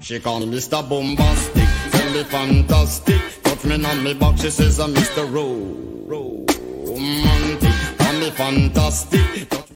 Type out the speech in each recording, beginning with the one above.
She call me Mr. Bombastic, tell me fantastic. Touch me on me back, she says I'm Mr. Romantic, call me fantastic.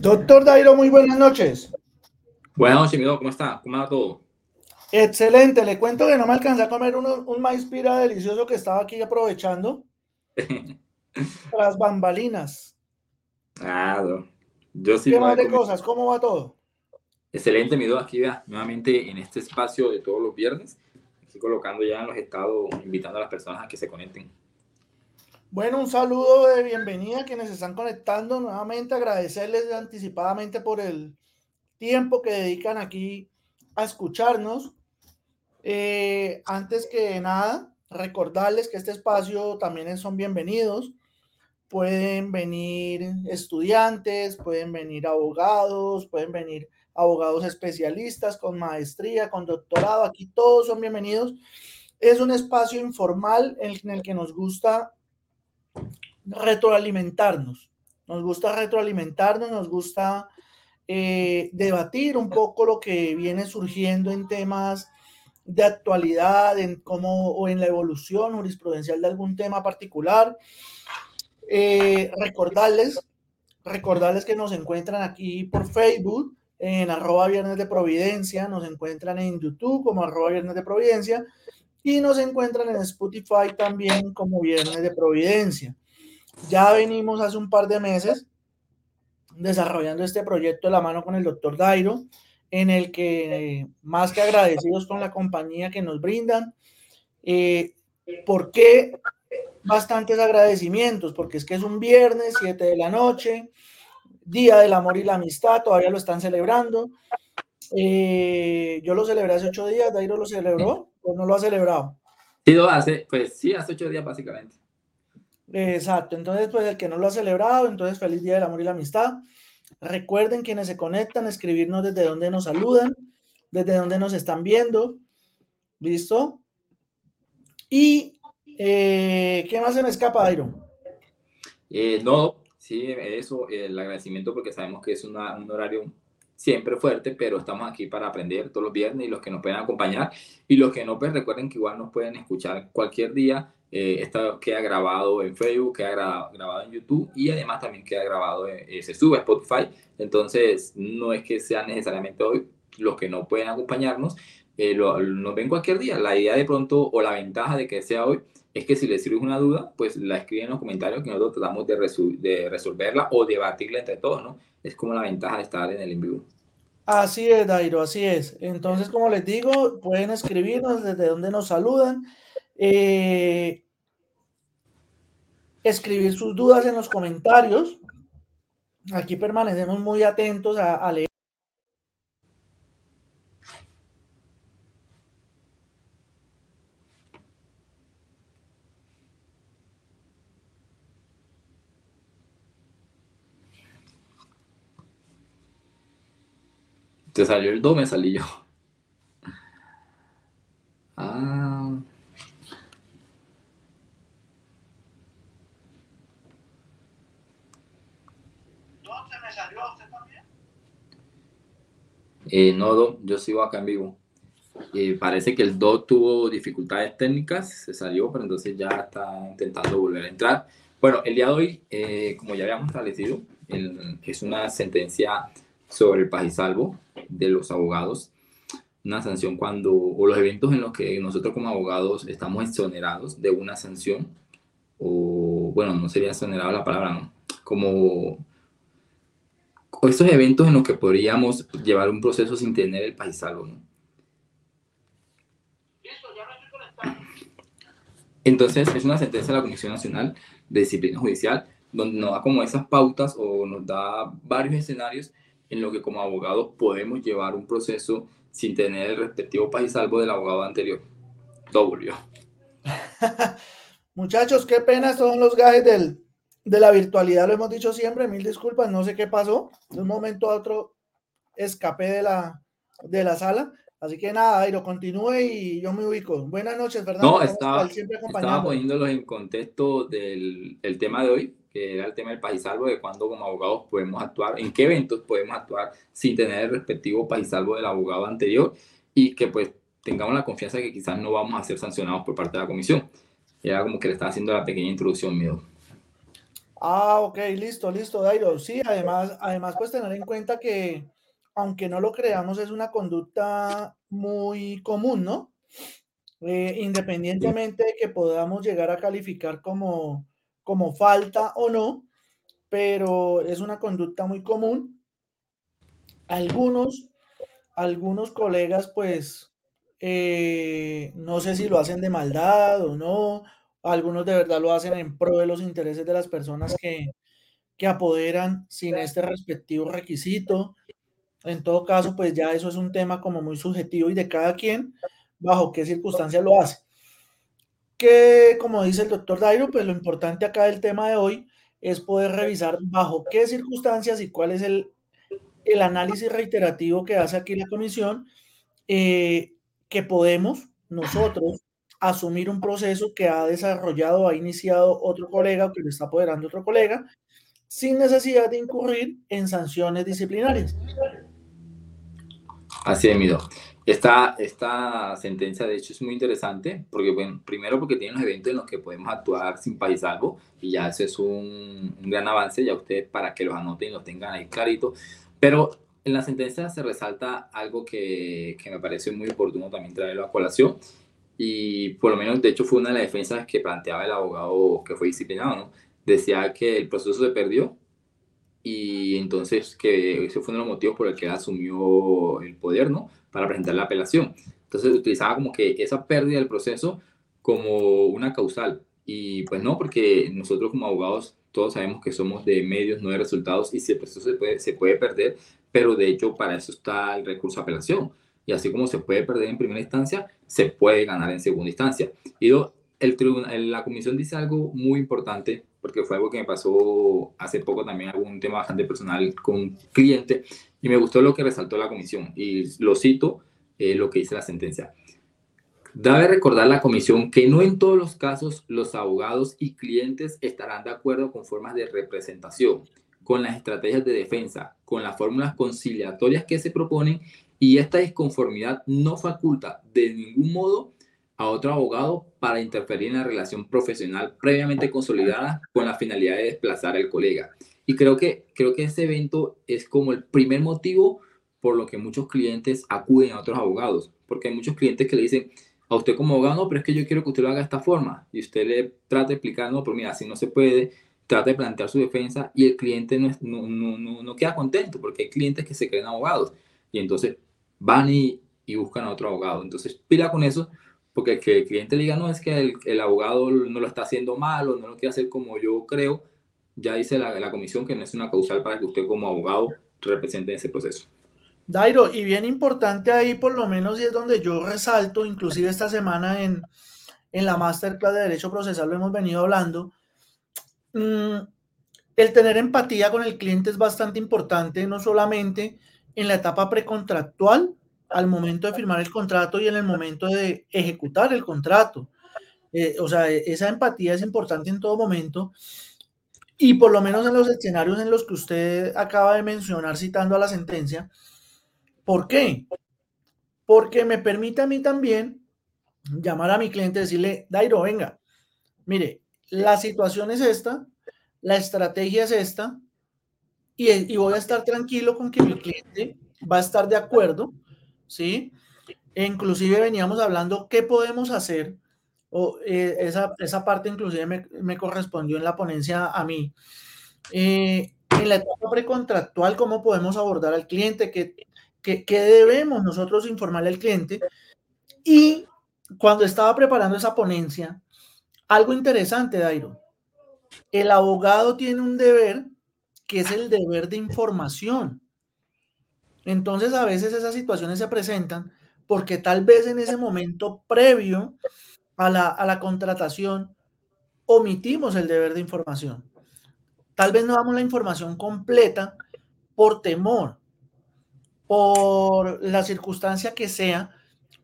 Doctor Dairo, muy buenas noches. Buenas noches, amigo. ¿Cómo está? ¿Cómo va todo? Excelente. Le cuento que no me alcancé a comer un maíz pira delicioso que estaba aquí aprovechando. las bambalinas. Claro. Yo sí. ¿Qué más de cosas? ¿Cómo va todo? Excelente, mi Aquí vea, nuevamente en este espacio de todos los viernes. Estoy colocando ya en los estados, invitando a las personas a que se conecten. Bueno, un saludo de bienvenida a quienes están conectando. Nuevamente agradecerles anticipadamente por el tiempo que dedican aquí a escucharnos. Eh, antes que nada, recordarles que este espacio también son bienvenidos. Pueden venir estudiantes, pueden venir abogados, pueden venir abogados especialistas con maestría, con doctorado. Aquí todos son bienvenidos. Es un espacio informal en el que nos gusta retroalimentarnos. Nos gusta retroalimentarnos, nos gusta eh, debatir un poco lo que viene surgiendo en temas de actualidad, en cómo o en la evolución jurisprudencial de algún tema particular. Eh, recordarles, recordarles que nos encuentran aquí por Facebook en arroba viernes de providencia, nos encuentran en YouTube como arroba viernes de providencia y nos encuentran en Spotify también como Viernes de Providencia. Ya venimos hace un par de meses desarrollando este proyecto de la mano con el doctor Dairo, en el que más que agradecidos con la compañía que nos brindan. Eh, ¿Por qué bastantes agradecimientos? Porque es que es un viernes, 7 de la noche, Día del Amor y la Amistad, todavía lo están celebrando. Eh, yo lo celebré hace ocho días, Dairo lo celebró o no lo ha celebrado. Sí, lo hace, pues sí, hace ocho días básicamente. Exacto, entonces pues el que no lo ha celebrado, entonces feliz día del amor y la amistad. Recuerden quienes se conectan, escribirnos desde donde nos saludan, desde donde nos están viendo. ¿Listo? Y eh, ¿qué más se me escapa, Dairo? Eh, no, sí, eso, el agradecimiento porque sabemos que es un horario siempre fuerte, pero estamos aquí para aprender todos los viernes y los que nos pueden acompañar y los que no, pues recuerden que igual nos pueden escuchar cualquier día. Eh, esto queda grabado en Facebook, queda grabado en YouTube y además también queda grabado, eh, se sube a Spotify. Entonces, no es que sea necesariamente hoy los que no pueden acompañarnos, eh, nos ven cualquier día. La idea de pronto o la ventaja de que sea hoy es que si les sirve una duda, pues la escriben en los comentarios que nosotros tratamos de, resolverla o debatirla entre todos, ¿no? Es como la ventaja de estar en el en vivo. Así es, Dairo, así es. Entonces, como les digo, pueden escribirnos desde donde nos saludan. Eh, escribir sus dudas en los comentarios. Aquí permanecemos muy atentos a leer. Te salió el do, me salí yo. Ah. ¿Dónde me salió usted también? Eh, no, do, yo sigo acá en vivo. Eh, parece que el do tuvo dificultades técnicas, se salió, pero entonces ya está intentando volver a entrar. Bueno, el día de hoy, eh, como ya habíamos establecido, es una sentencia sobre el país salvo de los abogados. una sanción cuando, o los eventos en los que nosotros como abogados estamos exonerados de una sanción, o bueno, no sería exonerado la palabra, ¿no? Como estos eventos en los que podríamos llevar un proceso sin tener el país salvo, ¿no? Entonces, es una sentencia de la Comisión Nacional de Disciplina Judicial, donde nos da como esas pautas o nos da varios escenarios en los que como abogados podemos llevar un proceso sin tener el respectivo país salvo del abogado anterior. Doble. Muchachos, qué pena son los gajes del, de la virtualidad, lo hemos dicho siempre, mil disculpas, no sé qué pasó, de un momento a otro escapé de la, de la sala, así que nada, Airo, continúe y yo me ubico. Buenas noches, Fernando. No, estaba, estaba poniéndolos en contexto del el tema de hoy, que era el tema del país salvo, de cuándo como abogados podemos actuar, en qué eventos podemos actuar sin tener el respectivo país salvo del abogado anterior y que pues tengamos la confianza de que quizás no vamos a ser sancionados por parte de la comisión. Era como que le estaba haciendo la pequeña introducción, miedo. Ah, ok, listo, listo, Dairo. Sí, además, además, pues tener en cuenta que, aunque no lo creamos, es una conducta muy común, ¿no? Eh, independientemente de que podamos llegar a calificar como, como falta o no, pero es una conducta muy común. Algunos, algunos colegas, pues, eh, no sé si lo hacen de maldad o no, algunos de verdad lo hacen en pro de los intereses de las personas que, que apoderan sin este respectivo requisito. En todo caso, pues ya eso es un tema como muy subjetivo y de cada quien, bajo qué circunstancias lo hace que, como dice el doctor Dairo, pues lo importante acá del tema de hoy es poder revisar bajo qué circunstancias y cuál es el, el análisis reiterativo que hace aquí la comisión, eh, que podemos nosotros asumir un proceso que ha desarrollado, ha iniciado otro colega o que lo está apoderando otro colega, sin necesidad de incurrir en sanciones disciplinarias. Así es, Mido. Esta, esta sentencia, de hecho, es muy interesante, porque, bueno, primero porque tiene los eventos en los que podemos actuar sin país y ya ese es un, un gran avance, ya ustedes para que los anoten y los tengan ahí clarito. Pero en la sentencia se resalta algo que, que me parece muy oportuno también traerlo a colación, y por lo menos, de hecho, fue una de las defensas que planteaba el abogado que fue disciplinado, ¿no? Decía que el proceso se perdió y entonces que ese fue uno de los motivos por el que asumió el poder, ¿no? Para presentar la apelación. Entonces utilizaba como que esa pérdida del proceso como una causal. Y pues no, porque nosotros como abogados todos sabemos que somos de medios, no de resultados, y si el proceso se puede, se puede perder, pero de hecho para eso está el recurso de apelación. Y así como se puede perder en primera instancia, se puede ganar en segunda instancia. Y el tribunal, la comisión dice algo muy importante porque fue algo que me pasó hace poco también, algún tema bastante personal con un cliente, y me gustó lo que resaltó la comisión, y lo cito, eh, lo que dice la sentencia. Debe recordar la comisión que no en todos los casos los abogados y clientes estarán de acuerdo con formas de representación, con las estrategias de defensa, con las fórmulas conciliatorias que se proponen y esta disconformidad no faculta de ningún modo a otro abogado para interferir en la relación profesional previamente consolidada con la finalidad de desplazar al colega. Y creo que, creo que ese evento es como el primer motivo por lo que muchos clientes acuden a otros abogados, porque hay muchos clientes que le dicen a usted como abogado, no, pero es que yo quiero que usted lo haga de esta forma, y usted le trata de explicar, no, pero mira, así no se puede, trata de plantear su defensa y el cliente no, no, no, no, queda contento, porque hay clientes que se creen abogados, y entonces van y, y buscan a otro abogado. Entonces, pila con eso, porque que el cliente diga, no, es que el, el, abogado no lo está haciendo mal o no lo quiere hacer como yo creo, ya dice la, la comisión que no es una causal para que usted como abogado represente ese proceso. Dairo, y bien importante ahí por lo menos y es donde yo resalto, inclusive esta semana en, en la masterclass de Derecho Procesal lo hemos venido hablando, mmm, el tener empatía con el cliente es bastante importante, no solamente en la etapa precontractual, al momento de firmar el contrato y en el momento de ejecutar el contrato. Eh, o sea, esa empatía es importante en todo momento y por lo menos en los escenarios en los que usted acaba de mencionar citando a la sentencia. ¿Por qué? Porque me permite a mí también llamar a mi cliente y decirle, Dairo, venga, mire, la situación es esta, la estrategia es esta, y, y voy a estar tranquilo con que mi cliente va a estar de acuerdo ¿sí? E inclusive veníamos hablando qué podemos hacer, o eh, esa, esa, parte inclusive me, me, correspondió en la ponencia a mí. Eh, en la etapa precontractual, cómo podemos abordar al cliente, qué, qué, qué debemos nosotros informarle al cliente. Y cuando estaba preparando esa ponencia, algo interesante, Dairo. El abogado tiene un deber que es el deber de información. Entonces, a veces esas situaciones se presentan porque tal vez en ese momento previo a la, a la contratación omitimos el deber de información. Tal vez no damos la información completa por temor, por la circunstancia que sea,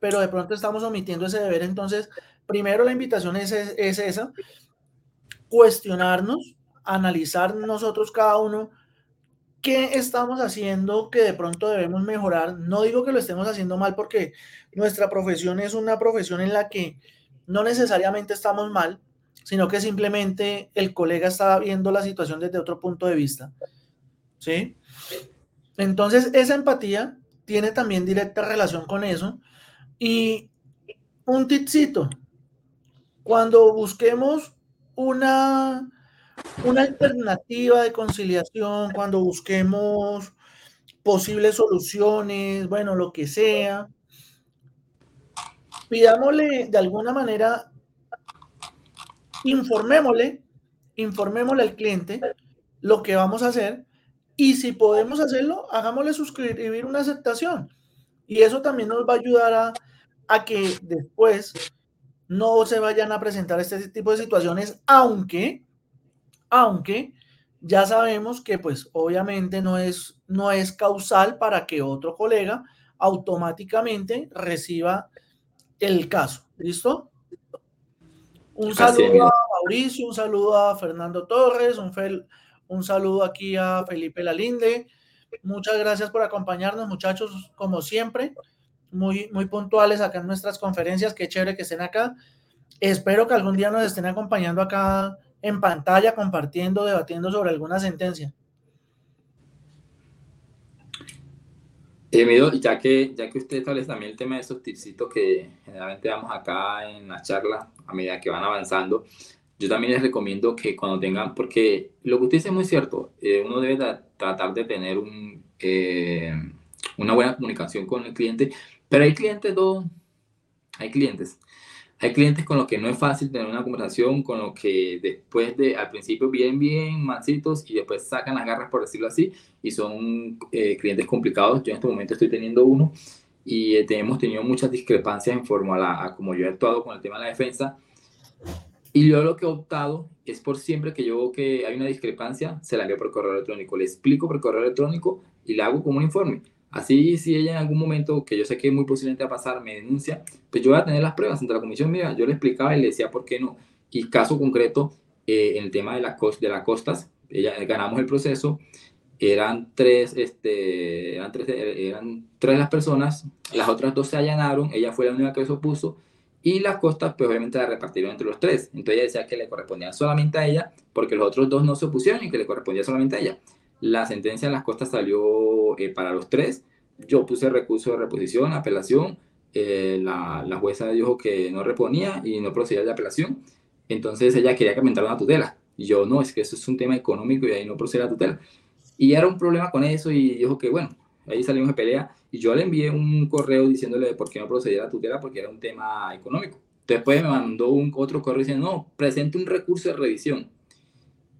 pero de pronto estamos omitiendo ese deber. Entonces, primero la invitación es, es esa, cuestionarnos, analizar nosotros cada uno qué estamos haciendo que de pronto debemos mejorar. No digo que lo estemos haciendo mal porque nuestra profesión es una profesión en la que no necesariamente estamos mal, sino que simplemente el colega está viendo la situación desde otro punto de vista. ¿Sí? Entonces, esa empatía tiene también directa relación con eso. Y un tipcito, cuando busquemos una, una alternativa de conciliación, cuando busquemos posibles soluciones, bueno, lo que sea, pidámosle de alguna manera, informémosle, informémosle al cliente lo que vamos a hacer y si podemos hacerlo, hagámosle suscribir una aceptación. Y eso también nos va a ayudar a, a que después no se vayan a presentar este tipo de situaciones, aunque, aunque ya sabemos que pues obviamente no es, no es causal para que otro colega automáticamente reciba el caso. ¿Listo? Un saludo a Mauricio, un saludo a Fernando Torres, un, un saludo aquí a Felipe Lalinde. Muchas gracias por acompañarnos, muchachos, como siempre muy, muy puntuales acá en nuestras conferencias. Qué chévere que estén acá. Espero que algún día nos estén acompañando acá en pantalla, compartiendo, debatiendo sobre alguna sentencia. Eh, ya que, ya que usted establece también el tema de esos tipsitos que generalmente damos acá en la charla a medida que van avanzando, yo también les recomiendo que cuando tengan, porque lo que usted dice es muy cierto, eh, uno debe tratar de tener un, eh, una buena comunicación con el cliente, pero hay clientes, dos, hay clientes. Hay clientes con los que no es fácil tener una conversación, con los que después de, al principio bien, bien mansitos y después sacan las garras, por decirlo así, y son eh, clientes complicados. Yo en este momento estoy teniendo uno y eh, hemos tenido muchas discrepancias en forma a, a como yo he actuado con el tema de la defensa. Y yo lo que he optado es por siempre que yo veo que hay una discrepancia, se la envío por correo electrónico. Le explico por correo electrónico y le hago como un informe. Así, si ella en algún momento, que yo sé que es muy posiblemente va a pasar, me denuncia, pues yo voy a tener las pruebas ante la comisión mía. Yo le explicaba y le decía por qué no. Y caso concreto, eh, en el tema de, la de las costas, ella, ganamos el proceso, eran tres, este, eran, tres, eran tres las personas, las otras dos se allanaron, ella fue la única que se opuso, y las costas, pues obviamente las repartieron entre los tres. Entonces ella decía que le correspondía solamente a ella, porque los otros dos no se opusieron y que le correspondía solamente a ella. La sentencia en las costas salió eh, para los tres. Yo puse recurso de reposición, apelación. Eh, la, la, jueza dijo que no reponía y no procedía de apelación. Entonces ella quería que aumentara una tutela. Y yo, no, es que eso es un tema económico y ahí no procede la tutela. Y era un problema con eso y dijo que, bueno, ahí salimos de pelea. Y yo le envié un correo diciéndole por qué no procedía la tutela porque era un tema económico. Después me mandó un otro correo diciendo, no, presente un recurso de revisión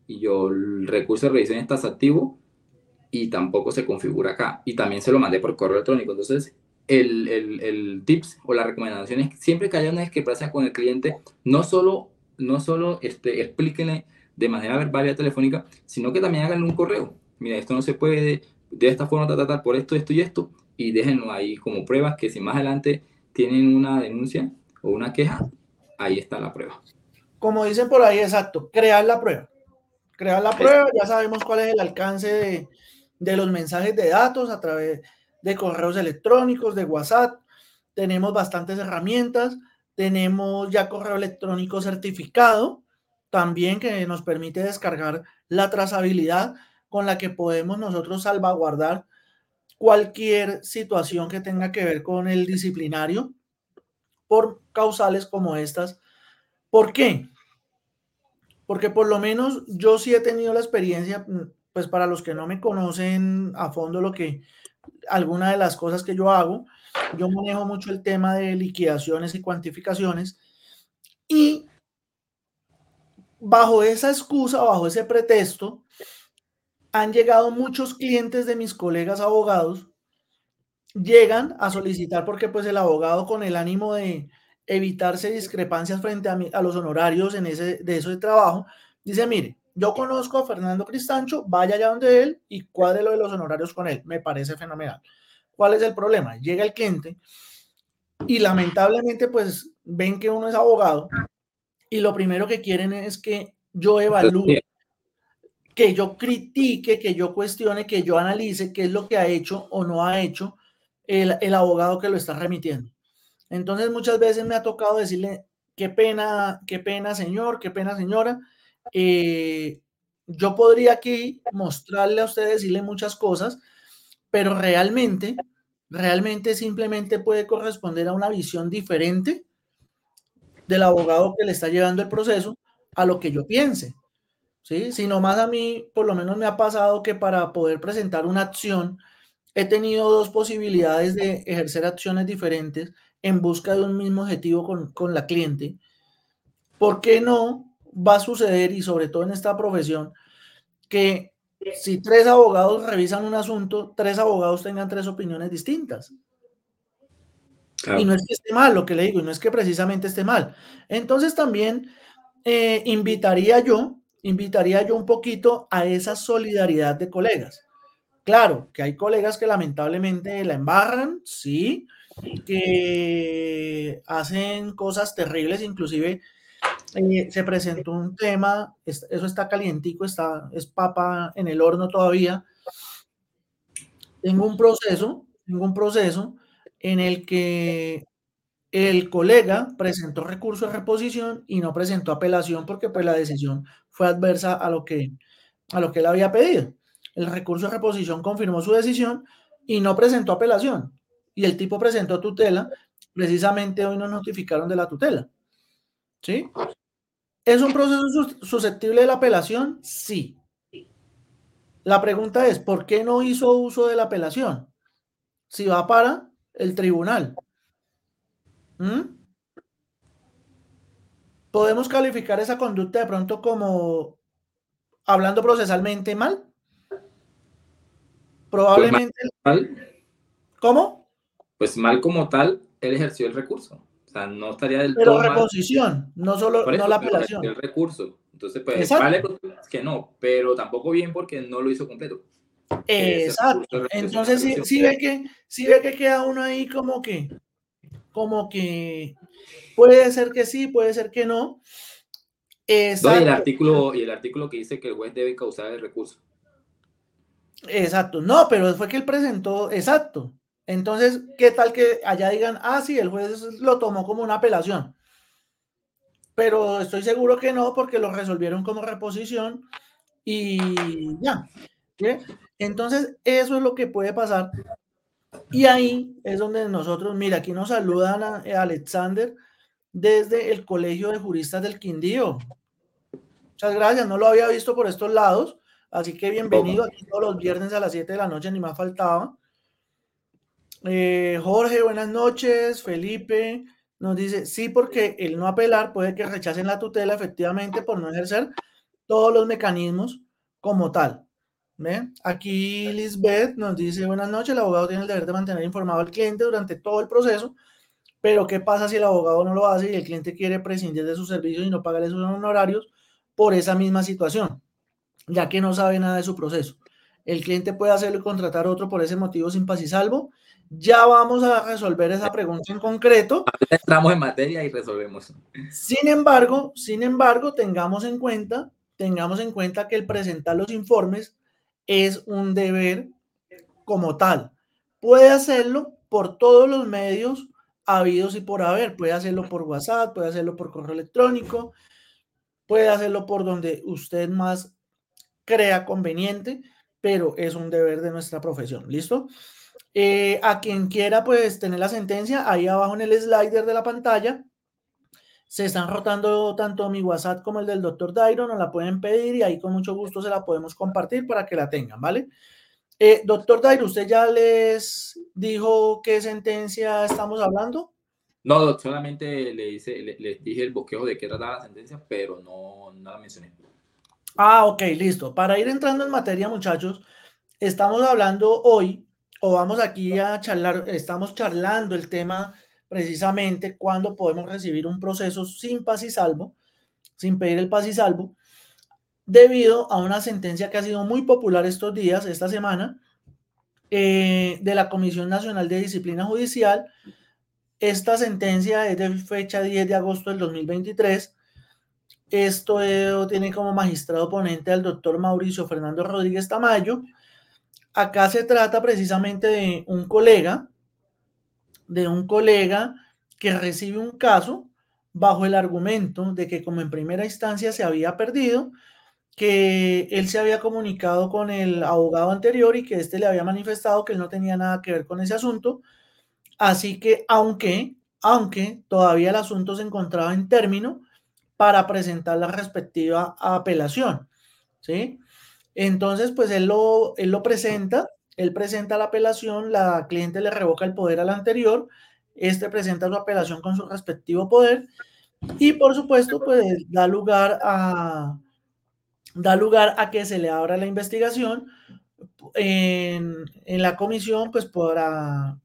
y yo el recurso de revisión está activo y tampoco se configura acá. Y también se lo mandé por correo electrónico. Entonces, el, el, el tips o la recomendación es siempre que haya una discrepancia con el cliente, no solo, no solo este, explíquenle de manera verbal y telefónica, sino que también hagan un correo. Mira, esto no se puede de esta forma tratar por esto, esto y esto, y déjenlo ahí como pruebas que si más adelante tienen una denuncia o una queja, ahí está la prueba. Como dicen por ahí, exacto, crear la prueba crear la prueba, ya sabemos cuál es el alcance de, los mensajes de datos a través de correos electrónicos, de WhatsApp. Tenemos bastantes herramientas, tenemos ya correo electrónico certificado, también que nos permite descargar la trazabilidad con la que podemos nosotros salvaguardar cualquier situación que tenga que ver con el disciplinario por causales como estas. ¿Por qué? Porque por lo menos yo sí he tenido la experiencia, mm, pues para los que no me conocen a fondo lo que alguna de las cosas que yo hago, yo manejo mucho el tema de liquidaciones y cuantificaciones y bajo esa excusa, bajo ese pretexto, han llegado muchos clientes de mis colegas abogados, llegan a solicitar porque pues el abogado con el ánimo de evitarse discrepancias frente a, a los honorarios en ese, de ese trabajo, dice, mire, yo conozco a Fernando Cristancho, vaya allá donde él y cuadre lo de los honorarios con él, me parece fenomenal. ¿Cuál es el problema? Llega el cliente y lamentablemente pues ven que uno es abogado y lo primero que quieren es que yo evalúe que yo critique, que yo cuestione, que yo analice qué es lo que ha hecho o no ha hecho el, el, abogado que lo está remitiendo. Entonces muchas veces me ha tocado decirle, qué pena, qué pena señor, qué pena señora. Eh, yo podría aquí mostrarle a usted, decirle muchas cosas, pero realmente, realmente simplemente puede corresponder a una visión diferente del abogado que le está llevando el proceso a lo que yo piense. ¿sí? Sino más a mí, por lo menos me ha pasado que para poder presentar una acción, he tenido dos posibilidades de ejercer acciones diferentes en busca de un mismo objetivo con, con la cliente. ¿Por qué no va a suceder, y sobre todo en esta profesión, que si tres abogados revisan un asunto, tres abogados tengan tres opiniones distintas? Y no es que esté mal lo que le digo, y no es que precisamente esté mal. Entonces también eh, invitaría yo invitaría yo un poquito a esa solidaridad de colegas. Claro, que hay colegas que lamentablemente la embarran, sí, que hacen cosas terribles, inclusive eh, se presentó un tema, eso está calientico, está, es papa en el horno todavía. Tengo un proceso, tengo un proceso en el que el colega presentó recurso de reposición y no presentó apelación porque pues la decisión fue adversa a lo que, a lo que él había pedido. El recurso de reposición confirmó su decisión y no presentó apelación. Y el tipo presentó tutela, precisamente hoy nos notificaron de la tutela. ¿Sí? ¿Es un proceso susceptible de la apelación? Sí. La pregunta es, ¿por qué no hizo uso de la apelación? Si va para el tribunal. ¿Mm? ¿Podemos calificar esa conducta de pronto como hablando procesalmente mal? Probablemente. Pues mal. ¿Cómo? Pues mal como tal, él ejerció el recurso. O sea, no estaría del pero todo. Pero reposición, no solo no la apelación. El recurso. Entonces, pues vale que no, pero tampoco bien porque no lo hizo completo. Exacto. Entonces, sí, sí, ve que, sí ve que queda uno ahí como que, como que puede ser que sí, puede ser que no. y, el artículo, y el artículo que dice que el juez debe causar el recurso. Exacto, no, pero fue que él presentó, exacto. Entonces, ¿qué tal que allá digan, ah, sí, el juez lo tomó como una apelación? Pero estoy seguro que no, porque lo resolvieron como reposición y ya. Entonces, eso es lo que puede pasar y ahí es donde nosotros, mira, aquí nos saludan a, Alexander desde el Colegio de Juristas del Quindío. Muchas gracias, no lo había visto por estos lados, así que bienvenido aquí todos los viernes a las 7 de la noche, ni más faltaba. Eh, Jorge, buenas noches. Felipe nos dice, sí, porque el no apelar puede que rechacen la tutela efectivamente por no ejercer todos los mecanismos como tal. Aquí Lisbeth nos dice, buenas noches, el abogado tiene el deber de mantener informado al cliente durante todo el proceso, pero ¿qué pasa si el abogado no lo hace y el cliente quiere prescindir de sus servicios y no pagarle sus honorarios por esa misma situación, ya que no sabe nada de su proceso? El cliente puede hacerlo y contratar otro por ese motivo sin paz y salvo. Ya vamos a resolver esa pregunta en concreto. Entramos en materia y resolvemos. Sin embargo, sin embargo, tengamos en cuenta, tengamos en cuenta que el presentar los informes es un deber como tal. Puede hacerlo por todos los medios habidos y por haber. Puede hacerlo por WhatsApp, puede hacerlo por correo electrónico, puede hacerlo por donde usted más crea conveniente, pero es un deber de nuestra profesión. ¿Listo? Eh, a quien quiera pues tener la sentencia, ahí abajo en el slider de la pantalla, se están rotando tanto mi WhatsApp como el del doctor Dairo, nos la pueden pedir y ahí con mucho gusto se la podemos compartir para que la tengan, ¿vale? Eh, doctor Dairo, ¿usted ya les dijo qué sentencia estamos hablando? No, solamente le hice, dije el bosquejo de qué trataba la sentencia, pero no, no la mencioné. Ah, ok, listo. Para ir entrando en materia, muchachos, estamos hablando hoy o vamos aquí a charlar, estamos charlando el tema precisamente cuando podemos recibir un proceso sin paz y salvo, sin pedir el paz y salvo, debido a una sentencia que ha sido muy popular estos días, esta semana, eh, de la Comisión Nacional de Disciplina Judicial. Esta sentencia es de fecha 10 de agosto del 2023. Esto tiene como magistrado ponente al doctor Mauricio Fernando Rodríguez Tamayo acá se trata precisamente de un colega, de un colega que recibe un caso bajo el argumento de que como en primera instancia se había perdido, que él se había comunicado con el abogado anterior y que éste le había manifestado que él no tenía nada que ver con ese asunto. Así que aunque, aunque todavía el asunto se encontraba en término para presentar la respectiva apelación, ¿sí? Entonces, pues él lo, él lo presenta, él presenta la apelación, la cliente le revoca el poder al anterior, este presenta su apelación con su respectivo poder y por supuesto, pues da lugar a, da lugar a que se le abra la investigación en, la comisión, pues para,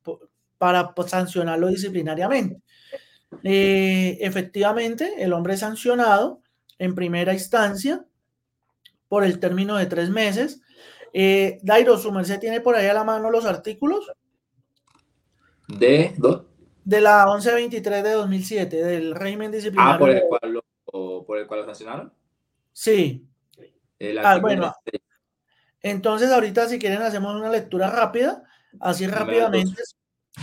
para sancionarlo disciplinariamente. Eh, efectivamente, el hombre es sancionado en primera instancia por el término de tres meses. Eh, Dairo, ¿su merced tiene por ahí a la mano los artículos? De, de la 1123 de 2007, del régimen disciplinario. Ah, por el cual lo, por el cual lo sancionaron. Sí. Ah, bueno, entonces ahorita si quieren hacemos una lectura rápida, así rápidamente.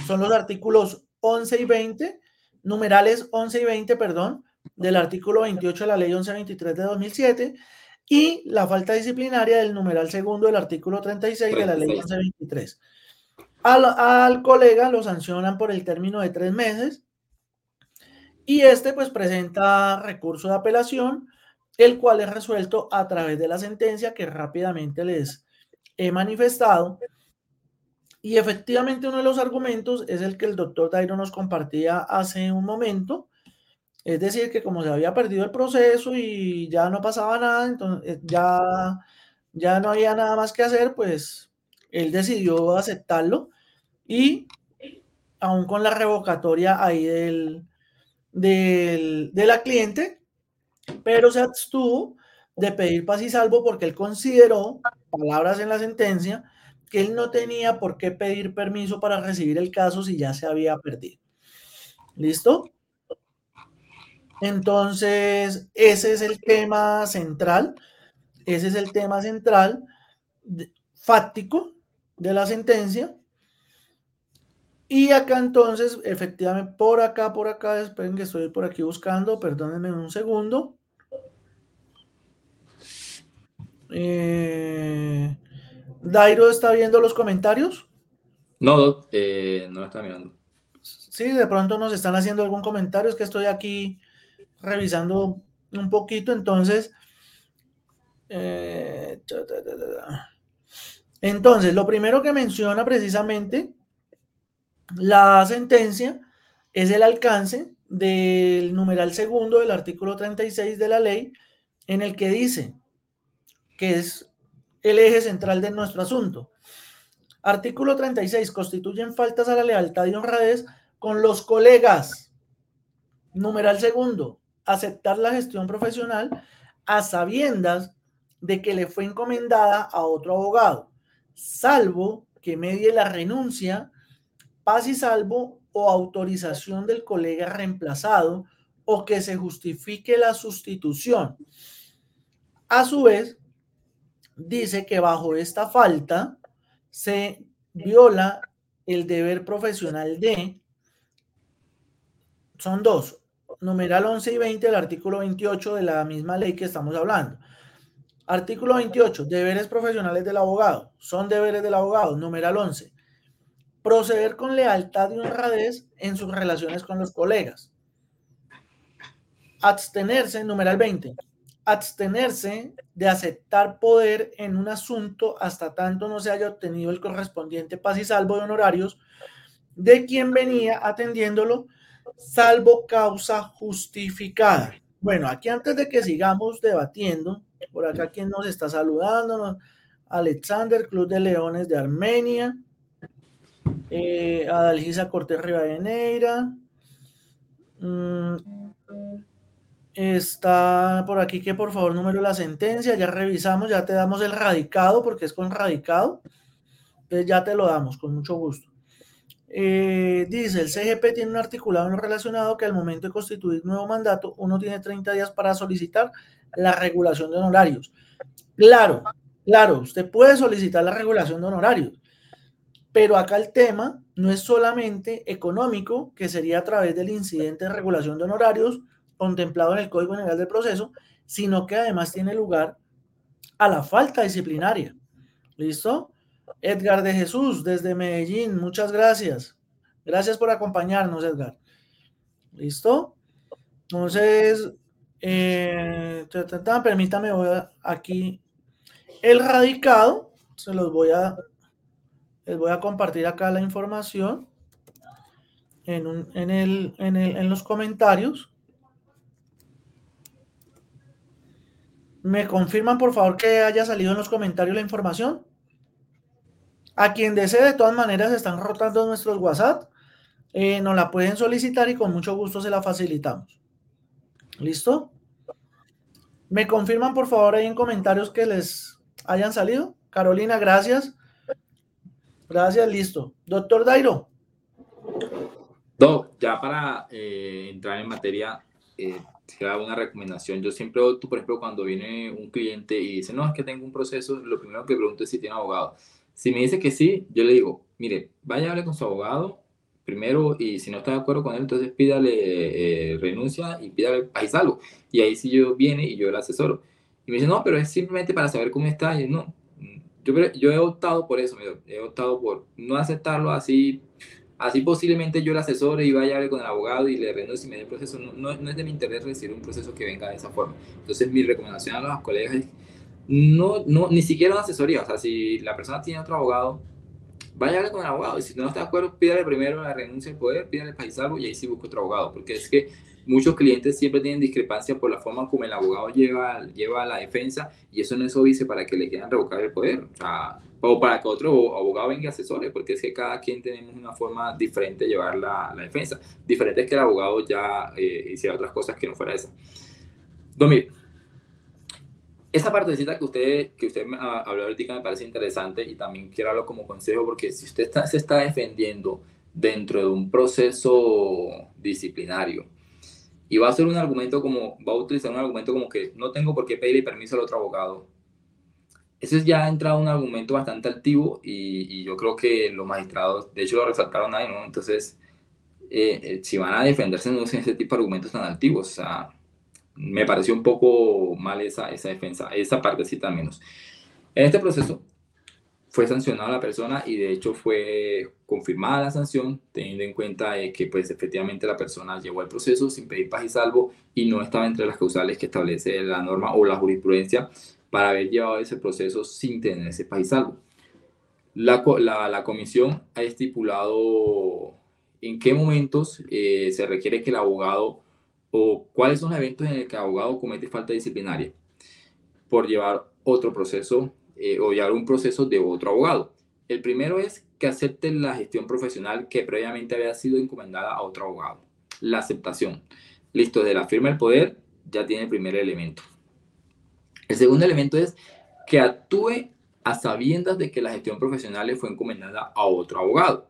Son los artículos 11 y 20, numerales 11 y 20, perdón, del artículo 28 de la ley 1123 de 2007 y la falta disciplinaria del numeral segundo del artículo 36 de la ley 1123. Al, al colega lo sancionan por el término de tres meses y este pues presenta recurso de apelación, el cual es resuelto a través de la sentencia que rápidamente les he manifestado. Y efectivamente uno de los argumentos es el que el doctor Dairo nos compartía hace un momento, es decir, que como se había perdido el proceso y ya no pasaba nada, entonces eh, ya, ya no había nada más que hacer, pues él decidió aceptarlo y aún con la revocatoria ahí del, del, de la cliente, pero se abstuvo de pedir paz y salvo porque él consideró, palabras en la sentencia, que él no tenía por qué pedir permiso para recibir el caso si ya se había perdido. ¿Listo? Entonces, ese es el tema central, ese es el tema central fáctico de la sentencia. Y acá entonces, efectivamente, por acá, por acá, esperen que estoy por aquí buscando, perdónenme un segundo. Eh, Dairo está viendo los comentarios. No, eh, no está mirando. Sí, de pronto nos están haciendo algún comentario, es que estoy aquí revisando un poquito, entonces, eh, entonces, lo primero que menciona precisamente la sentencia es el alcance del numeral segundo del artículo 36 de la ley, en el que dice que es el eje central de nuestro asunto. Artículo 36. Constituyen faltas a la lealtad y honradez con los colegas. Numeral segundo aceptar la gestión profesional a sabiendas de que le fue encomendada a otro abogado, salvo que medie la renuncia, paz y salvo o autorización del colega reemplazado o que se justifique la sustitución. A su vez, dice que bajo esta falta se viola el deber profesional de, son dos, numeral 11 y 20 del artículo 28 de la misma ley que estamos hablando. Artículo 28, deberes profesionales del abogado. Son deberes del abogado, numeral 11. proceder con lealtad y honradez en sus relaciones con los colegas. Abstenerse, numeral 20, abstenerse de aceptar poder en un asunto hasta tanto no se haya obtenido el correspondiente paz y salvo de honorarios de quien venía atendiéndolo, salvo causa justificada. Bueno, aquí antes de que sigamos debatiendo, por acá quien nos está saludando, Alexander, Club de Leones de Armenia, eh, Adalgisa Cortés Rivadeneira, mm, Está por aquí que por favor número la sentencia, ya revisamos, ya te damos el radicado porque es con radicado. Entonces ya te lo damos con mucho gusto. Eh, dice, el CGP tiene un articulado relacionado que al momento de constituir nuevo mandato, uno tiene 30 días para solicitar la regulación de honorarios. Claro, claro, usted puede solicitar la regulación de honorarios, pero acá el tema no es solamente económico, que sería a través del incidente de regulación de honorarios, contemplado en el Código General del Proceso, sino que además tiene lugar a la falta disciplinaria. ¿Listo? Edgar de Jesús, desde Medellín, muchas gracias. Gracias por acompañarnos, Edgar. ¿Listo? Entonces, eh, permítame, voy aquí el radicado, se los voy a, les voy a compartir acá la información en, en, el, en, el, en los comentarios. ¿Me confirman, por favor, que haya salido en los comentarios la información? A quien desee, de todas maneras, están rotando nuestros WhatsApp. Eh, nos la pueden solicitar y con mucho gusto se la facilitamos. ¿Listo? ¿Me confirman, por favor, ahí en comentarios que les hayan salido? Carolina, gracias. Gracias, listo. Doctor Dairo. Doc, ya para eh, entrar en materia, eh, te hago una recomendación. Yo siempre tú, por ejemplo, cuando viene un cliente y dice, no, es que tengo un proceso, lo primero que pregunto es si tiene abogado. Si me dice que sí, yo le digo, mire, vaya a hablar con su abogado primero y si no está de acuerdo con él, entonces pídale eh, renuncia y pídale ahí salvo. Y ahí sí yo viene y yo le asesoro. Y me dice, no, pero es simplemente para saber cómo está. Y no, yo, yo he optado por eso, he optado por no aceptarlo así Así posiblemente yo le asesore y vaya a hablar con el abogado y le renuncie y me dé el proceso. No, no, es de mi interés recibir un proceso que venga de esa forma. Entonces mi recomendación a los colegas es no, no, ni siquiera una asesoría. O sea, si la persona tiene otro abogado, vaya con el abogado. Y si no está de acuerdo, pídale primero la renuncia del poder, pídale el salvo y ahí sí busca otro abogado. Porque es que muchos clientes siempre tienen discrepancia por la forma como el abogado lleva, lleva la defensa y eso no es obvio para que le quieran revocar el poder. O sea, o para que otro abogado venga y asesore, porque es que cada quien tenemos una forma diferente de llevar la, la defensa. Diferente es que el abogado ya eh, hiciera otras cosas que no fuera esa. Domir, esa partecita que usted, que usted habló ahorita me parece interesante y también quiero hablarlo como consejo, porque si usted está, se está defendiendo dentro de un proceso disciplinario y va a hacer un argumento como, va a utilizar un argumento como que no tengo por qué pedirle permiso al otro abogado, ese ya ha entrado un argumento bastante altivo y, yo creo que los magistrados, de hecho lo resaltaron ahí, ¿no? Entonces, eh, eh, si van a defenderse no usen ese tipo de argumentos tan altivos, o sea, me pareció un poco mal esa, esa defensa, esa partecita al menos. En este proceso fue sancionada la persona y de hecho fue confirmada la sanción, teniendo en cuenta que pues efectivamente la persona llevó el proceso sin pedir paz y salvo y no estaba entre las causales que establece la norma o la jurisprudencia para haber llevado ese proceso sin tener ese país salvo. La, la, la comisión ha estipulado en qué momentos eh, se requiere que el abogado o cuáles son los eventos en los que el abogado comete falta disciplinaria por llevar otro proceso eh, o llevar un proceso de otro abogado. El primero es que acepte la gestión profesional que previamente había sido encomendada a otro abogado. La aceptación. Listo, de la firma del poder ya tiene el primer elemento. El segundo elemento es que actúe a sabiendas de que la gestión profesional le fue encomendada a otro abogado.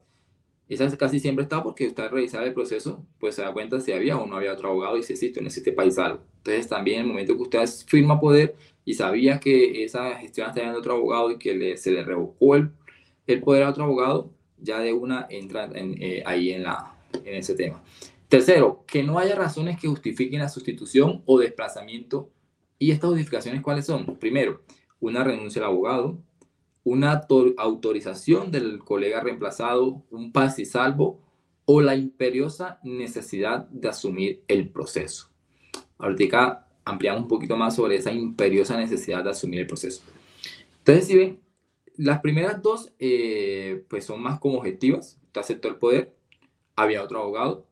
Esa casi siempre está porque usted revisar el proceso, pues se da cuenta si había o no había otro abogado y si existe o no existe país algo. Entonces también en el momento que usted firma poder y sabía que esa gestión estaba en otro abogado y que se le revocó el, poder a otro abogado, ya de una entra eh, ahí en, la, en ese tema. Tercero, que no haya razones que justifiquen la sustitución o desplazamiento ¿Y estas modificaciones cuáles son? Primero, una renuncia al abogado, una autorización del colega reemplazado, un paz y salvo o la imperiosa necesidad de asumir el proceso. Ahorita ampliamos un poquito más sobre esa imperiosa necesidad de asumir el proceso. Entonces, si ven, las primeras dos eh, pues son más como objetivas. Usted aceptó el poder, había otro abogado,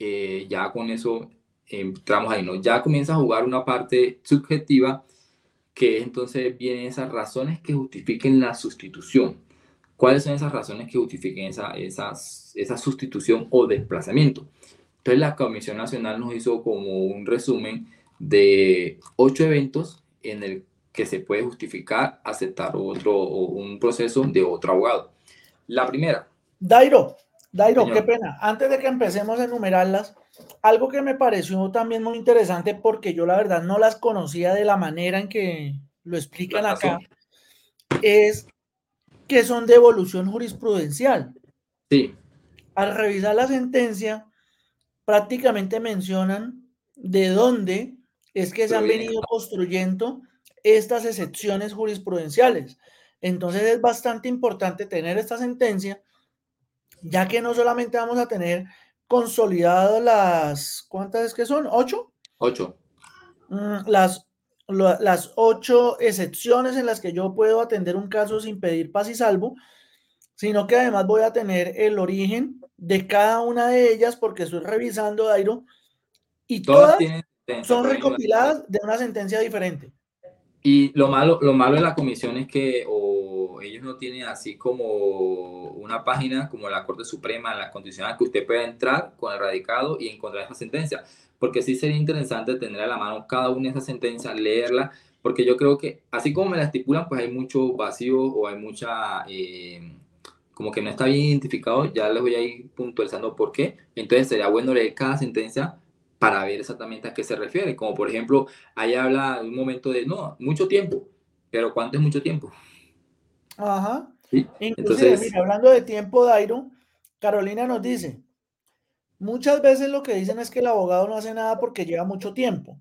eh, ya con eso entramos ahí, ¿no? Ya comienza a jugar una parte subjetiva que entonces vienen esas razones que justifiquen la sustitución. ¿Cuáles son esas razones que justifiquen esa, esa sustitución o desplazamiento? Entonces la Comisión Nacional nos hizo como un resumen de ocho eventos en el que se puede justificar aceptar otro un proceso de otro abogado. La primera. Dairo, Dairo, qué pena. Antes de que empecemos a enumerarlas, algo que me pareció también muy interesante porque yo la verdad no las conocía de la manera en que lo explican acá, es que son de evolución jurisprudencial. Sí. Al revisar la sentencia, prácticamente mencionan de dónde es que se han venido construyendo estas excepciones jurisprudenciales. Entonces es bastante importante tener esta sentencia, ya que no solamente vamos a tener consolidado las, ¿cuántas es que son? ¿Ocho? Ocho. Mm, las, las ocho excepciones en las que yo puedo atender un caso sin pedir paz y salvo, sino que además voy a tener el origen de cada una de ellas porque estoy revisando, Dairo, y todas, todas son recopiladas de una sentencia diferente. Y lo malo, lo malo de la comisión es que o ellos no tienen así como una página como la Corte Suprema, la constitucional, que usted pueda entrar con el radicado y encontrar esa sentencia. Porque sí sería interesante tener a la mano cada una de esas sentencias, leerla, porque yo creo que así como me la estipulan, pues hay mucho vacío o hay mucha... Eh, como que no está bien identificado, ya les voy a ir puntualizando por qué. Entonces sería bueno leer cada sentencia para ver exactamente a qué se refiere. Como por ejemplo, ahí habla un momento de, no, mucho tiempo, pero ¿cuánto es mucho tiempo? Ajá. Inclusive, mira, hablando de tiempo, Dairo, Carolina nos dice, muchas veces lo que dicen es que el abogado no hace nada porque lleva mucho tiempo,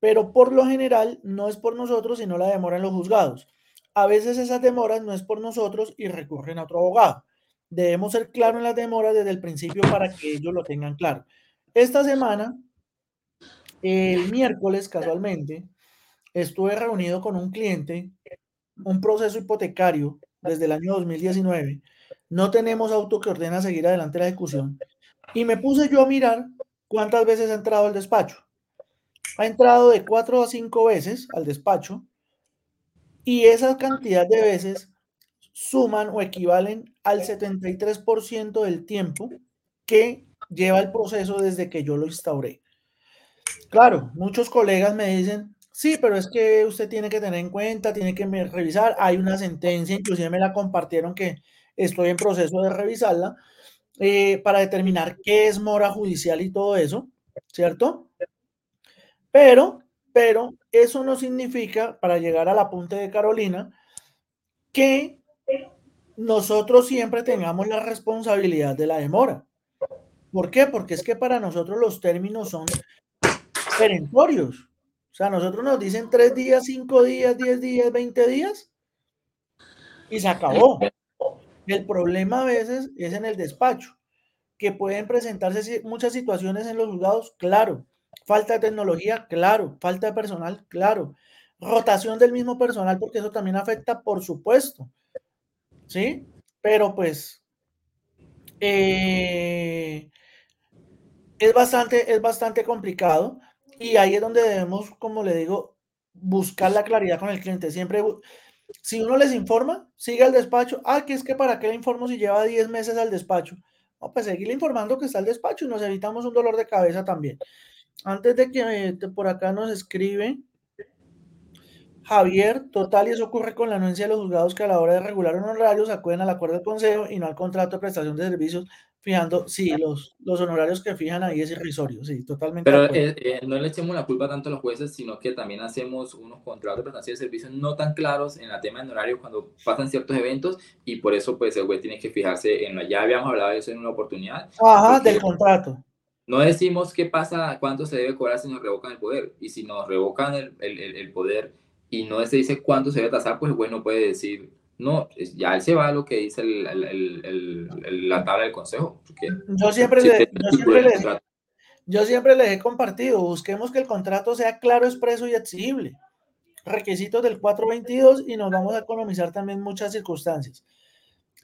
pero por lo general no es por nosotros, sino la demora en los juzgados. A veces esas demoras no es por nosotros y recurren a otro abogado. Debemos ser claros en las demoras desde el principio para que ellos lo tengan claro. Esta semana, el miércoles casualmente, estuve reunido con un cliente, un proceso hipotecario desde el año 2019. No tenemos auto que ordena seguir adelante la ejecución. Y me puse yo a mirar cuántas veces ha entrado al despacho. Ha entrado de cuatro a cinco veces al despacho y esa cantidad de veces suman o equivalen al 73% del tiempo que lleva el proceso desde que yo lo instauré. Claro, muchos colegas me dicen, sí, pero es que usted tiene que tener en cuenta, tiene que revisar, hay una sentencia, inclusive me la compartieron que estoy en proceso de revisarla, eh, para determinar qué es mora judicial y todo eso, ¿cierto? Pero, pero eso no significa, para llegar al apunte de Carolina, que nosotros siempre tengamos la responsabilidad de la demora. ¿Por qué? Porque es que para nosotros los términos son perentorios. O sea, nosotros nos dicen tres días, cinco días, diez días, veinte días y se acabó. El problema a veces es en el despacho, que pueden presentarse muchas situaciones en los juzgados, claro. Falta de tecnología, claro. Falta de personal, claro. Rotación del mismo personal, porque eso también afecta, por supuesto. ¿Sí? Pero pues, eh, es bastante, es bastante complicado y ahí es donde debemos, como le digo, buscar la claridad con el cliente. Siempre, si uno les informa, sigue al despacho. Ah, que es que para qué le informo si lleva 10 meses al despacho. No, pues seguirle informando que está al despacho y nos evitamos un dolor de cabeza también. Antes de que por acá nos escribe Javier, total, y eso ocurre con la anuencia de los juzgados que a la hora de regular honorarios acuden al acuerdo del consejo y no al contrato de prestación de servicios fijando, sí, los, los honorarios que fijan ahí es irrisorio, sí, totalmente. Pero eh, eh, no le echemos la culpa tanto a los jueces, sino que también hacemos unos contratos de prestación de servicios no tan claros en la tema de honorarios cuando pasan ciertos eventos y por eso pues el juez tiene que fijarse en lo, ya habíamos hablado de eso en una oportunidad. Ajá, del contrato. No decimos qué pasa, cuánto se debe cobrar si nos revocan el poder y si nos revocan el, el, el poder y no se dice cuánto se debe tasar, pues el juez no puede decir no, ya él se va a lo que dice el, el, el, la tabla del consejo. yo siempre, le, yo, siempre le, yo siempre les he compartido, busquemos que el contrato sea claro, expreso y exigible. Requisitos del 422 y nos vamos a economizar también muchas circunstancias.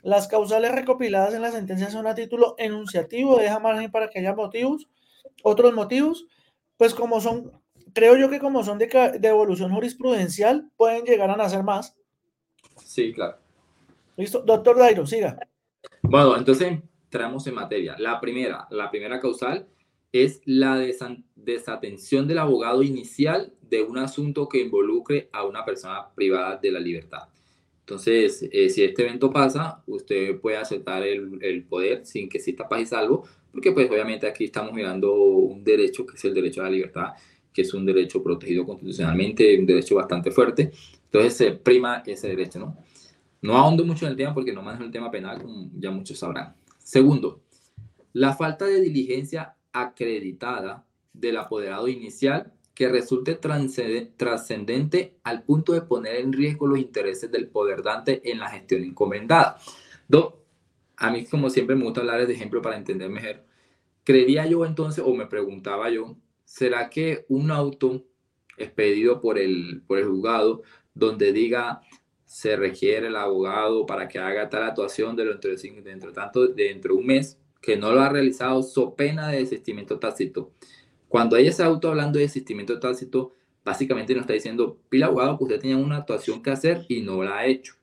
Las causales recopiladas en la sentencia son a título enunciativo, deja margen para que haya motivos, otros motivos, pues como son, creo yo que como son de, de evolución jurisprudencial, pueden llegar a nacer más. Sí, claro. Listo, doctor Dairo, siga. Bueno, entonces entramos en materia. La primera, la primera causal es la desatención del abogado inicial de un asunto que involucre a una persona privada de la libertad. Entonces, eh, si este evento pasa, usted puede aceptar el, el, poder sin que exista paz y salvo, porque pues obviamente aquí estamos mirando un derecho que es el derecho a la libertad, que es un derecho protegido constitucionalmente, un derecho bastante fuerte. Entonces se prima ese derecho, ¿no? No ahondo mucho en el tema porque no manejo el tema penal, como ya muchos sabrán. Segundo, la falta de diligencia acreditada del apoderado inicial que resulte trascendente al punto de poner en riesgo los intereses del poder dante en la gestión encomendada. Do, a mí, como siempre, me gusta hablar de ejemplo para entender mejor. Creería yo entonces, o me preguntaba yo, ¿será que un auto expedido por el, por el juzgado donde diga se requiere el abogado para que haga tal actuación de dentro de, dentro, tanto, dentro de un mes, que no lo ha realizado, so pena de desistimiento tácito? Cuando ella está auto hablando de desistimiento tácito, básicamente nos está diciendo, pila abogado, que usted tenía una actuación que hacer y no la ha hecho.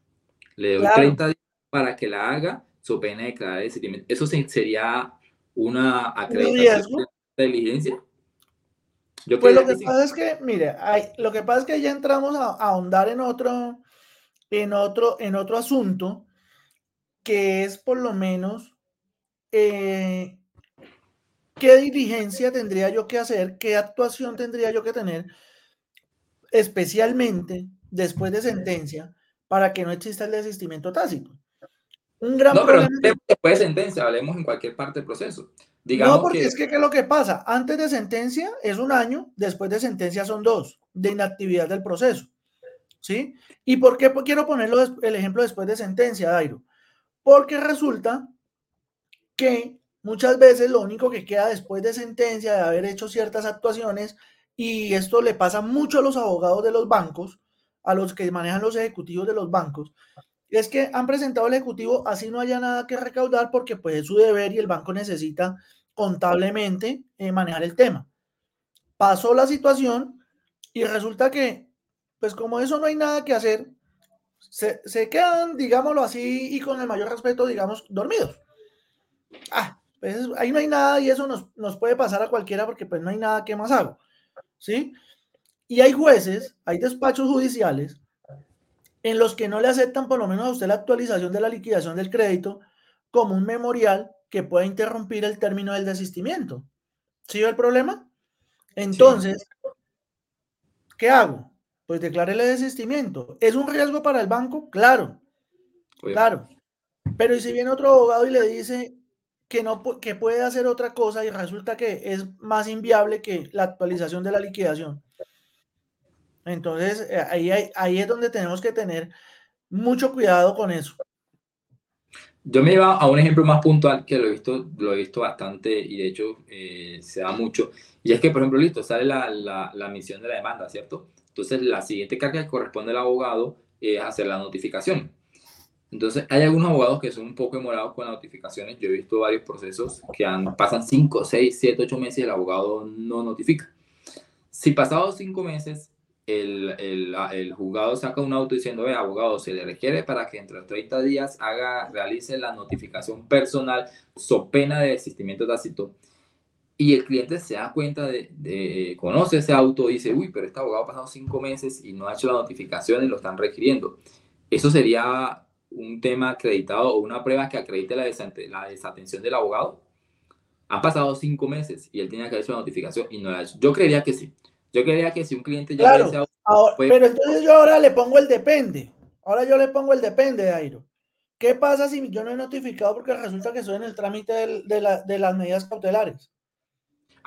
Le doy 30 días para que la haga, so pena de declarar desistimiento. Eso sería una acreditación de diligencia. Yo pues lo que, pasa es que, mire, hay, lo que pasa es que ya entramos a, a, ahondar en otro, en otro, en otro asunto, que es por lo menos eh, ¿Qué diligencia tendría yo que hacer? ¿Qué actuación tendría yo que tener? Especialmente después de sentencia para que no exista el desistimiento tácito. Un gran no, problema. Pero después de sentencia, hablemos en cualquier parte del proceso. Digamos no, porque es que ¿qué es lo que pasa? Antes de sentencia es un año, después de sentencia son dos, de inactividad del proceso. ¿Sí? ¿Y por qué quiero ponerlo el ejemplo después de sentencia, Dairo? Porque resulta que Muchas veces lo único que queda después de sentencia de haber hecho ciertas actuaciones, y esto le pasa mucho a los abogados de los bancos, a los que manejan los ejecutivos de los bancos, es que han presentado el ejecutivo así no haya nada que recaudar porque pues es su deber y el banco necesita contablemente eh, manejar el tema. Pasó la situación y resulta que, pues como eso no hay nada que hacer, se, se quedan, digámoslo así, y con el mayor respeto, digamos, dormidos. Ah, pues ahí no hay nada y eso nos, nos, puede pasar a cualquiera porque pues no hay nada que más hago. ¿Sí? Y hay jueces, hay despachos judiciales en los que no le aceptan por lo menos a usted la actualización de la liquidación del crédito como un memorial que pueda interrumpir el término del desistimiento. ¿Sí ve el problema? Entonces, ¿qué hago? Pues declaré el desistimiento. ¿Es un riesgo para el banco? Claro, claro. Pero ¿y si viene otro abogado y le dice, que, no, que puede hacer otra cosa y resulta que es más inviable que la actualización de la liquidación. Entonces, eh, ahí, ahí es donde tenemos que tener mucho cuidado con eso. Yo me iba a un ejemplo más puntual que lo he visto, lo he visto bastante y de hecho eh, se da mucho. Y es que, por ejemplo, listo, sale la, la, la, misión de la demanda, ¿cierto? Entonces, la siguiente carga que corresponde al abogado es hacer la notificación. Entonces, hay algunos abogados que son un poco demorados con las notificaciones. Yo he visto varios procesos que han, pasan 5, 6, 7, 8 meses y el abogado no notifica. Si pasados 5 meses el, el, el, juzgado saca un auto diciendo, ve, abogado, se le requiere para que entre los 30 días haga, realice la notificación personal so pena de desistimiento tácito. Y el cliente se da cuenta de, de, conoce ese auto y dice, uy, pero este abogado ha pasado 5 meses y no ha hecho la notificación y lo están requiriendo. Eso sería un tema acreditado o una prueba que acredite la, la desatención del abogado? Han pasado cinco meses y él tiene que hacer su notificación y no la ha hecho. Yo creería que sí. Yo creería que si un cliente ya claro, Pero entonces yo ahora le pongo el depende. Ahora yo le pongo el depende, Airo. ¿Qué pasa si yo no he notificado porque resulta que estoy en el trámite la, de las medidas cautelares?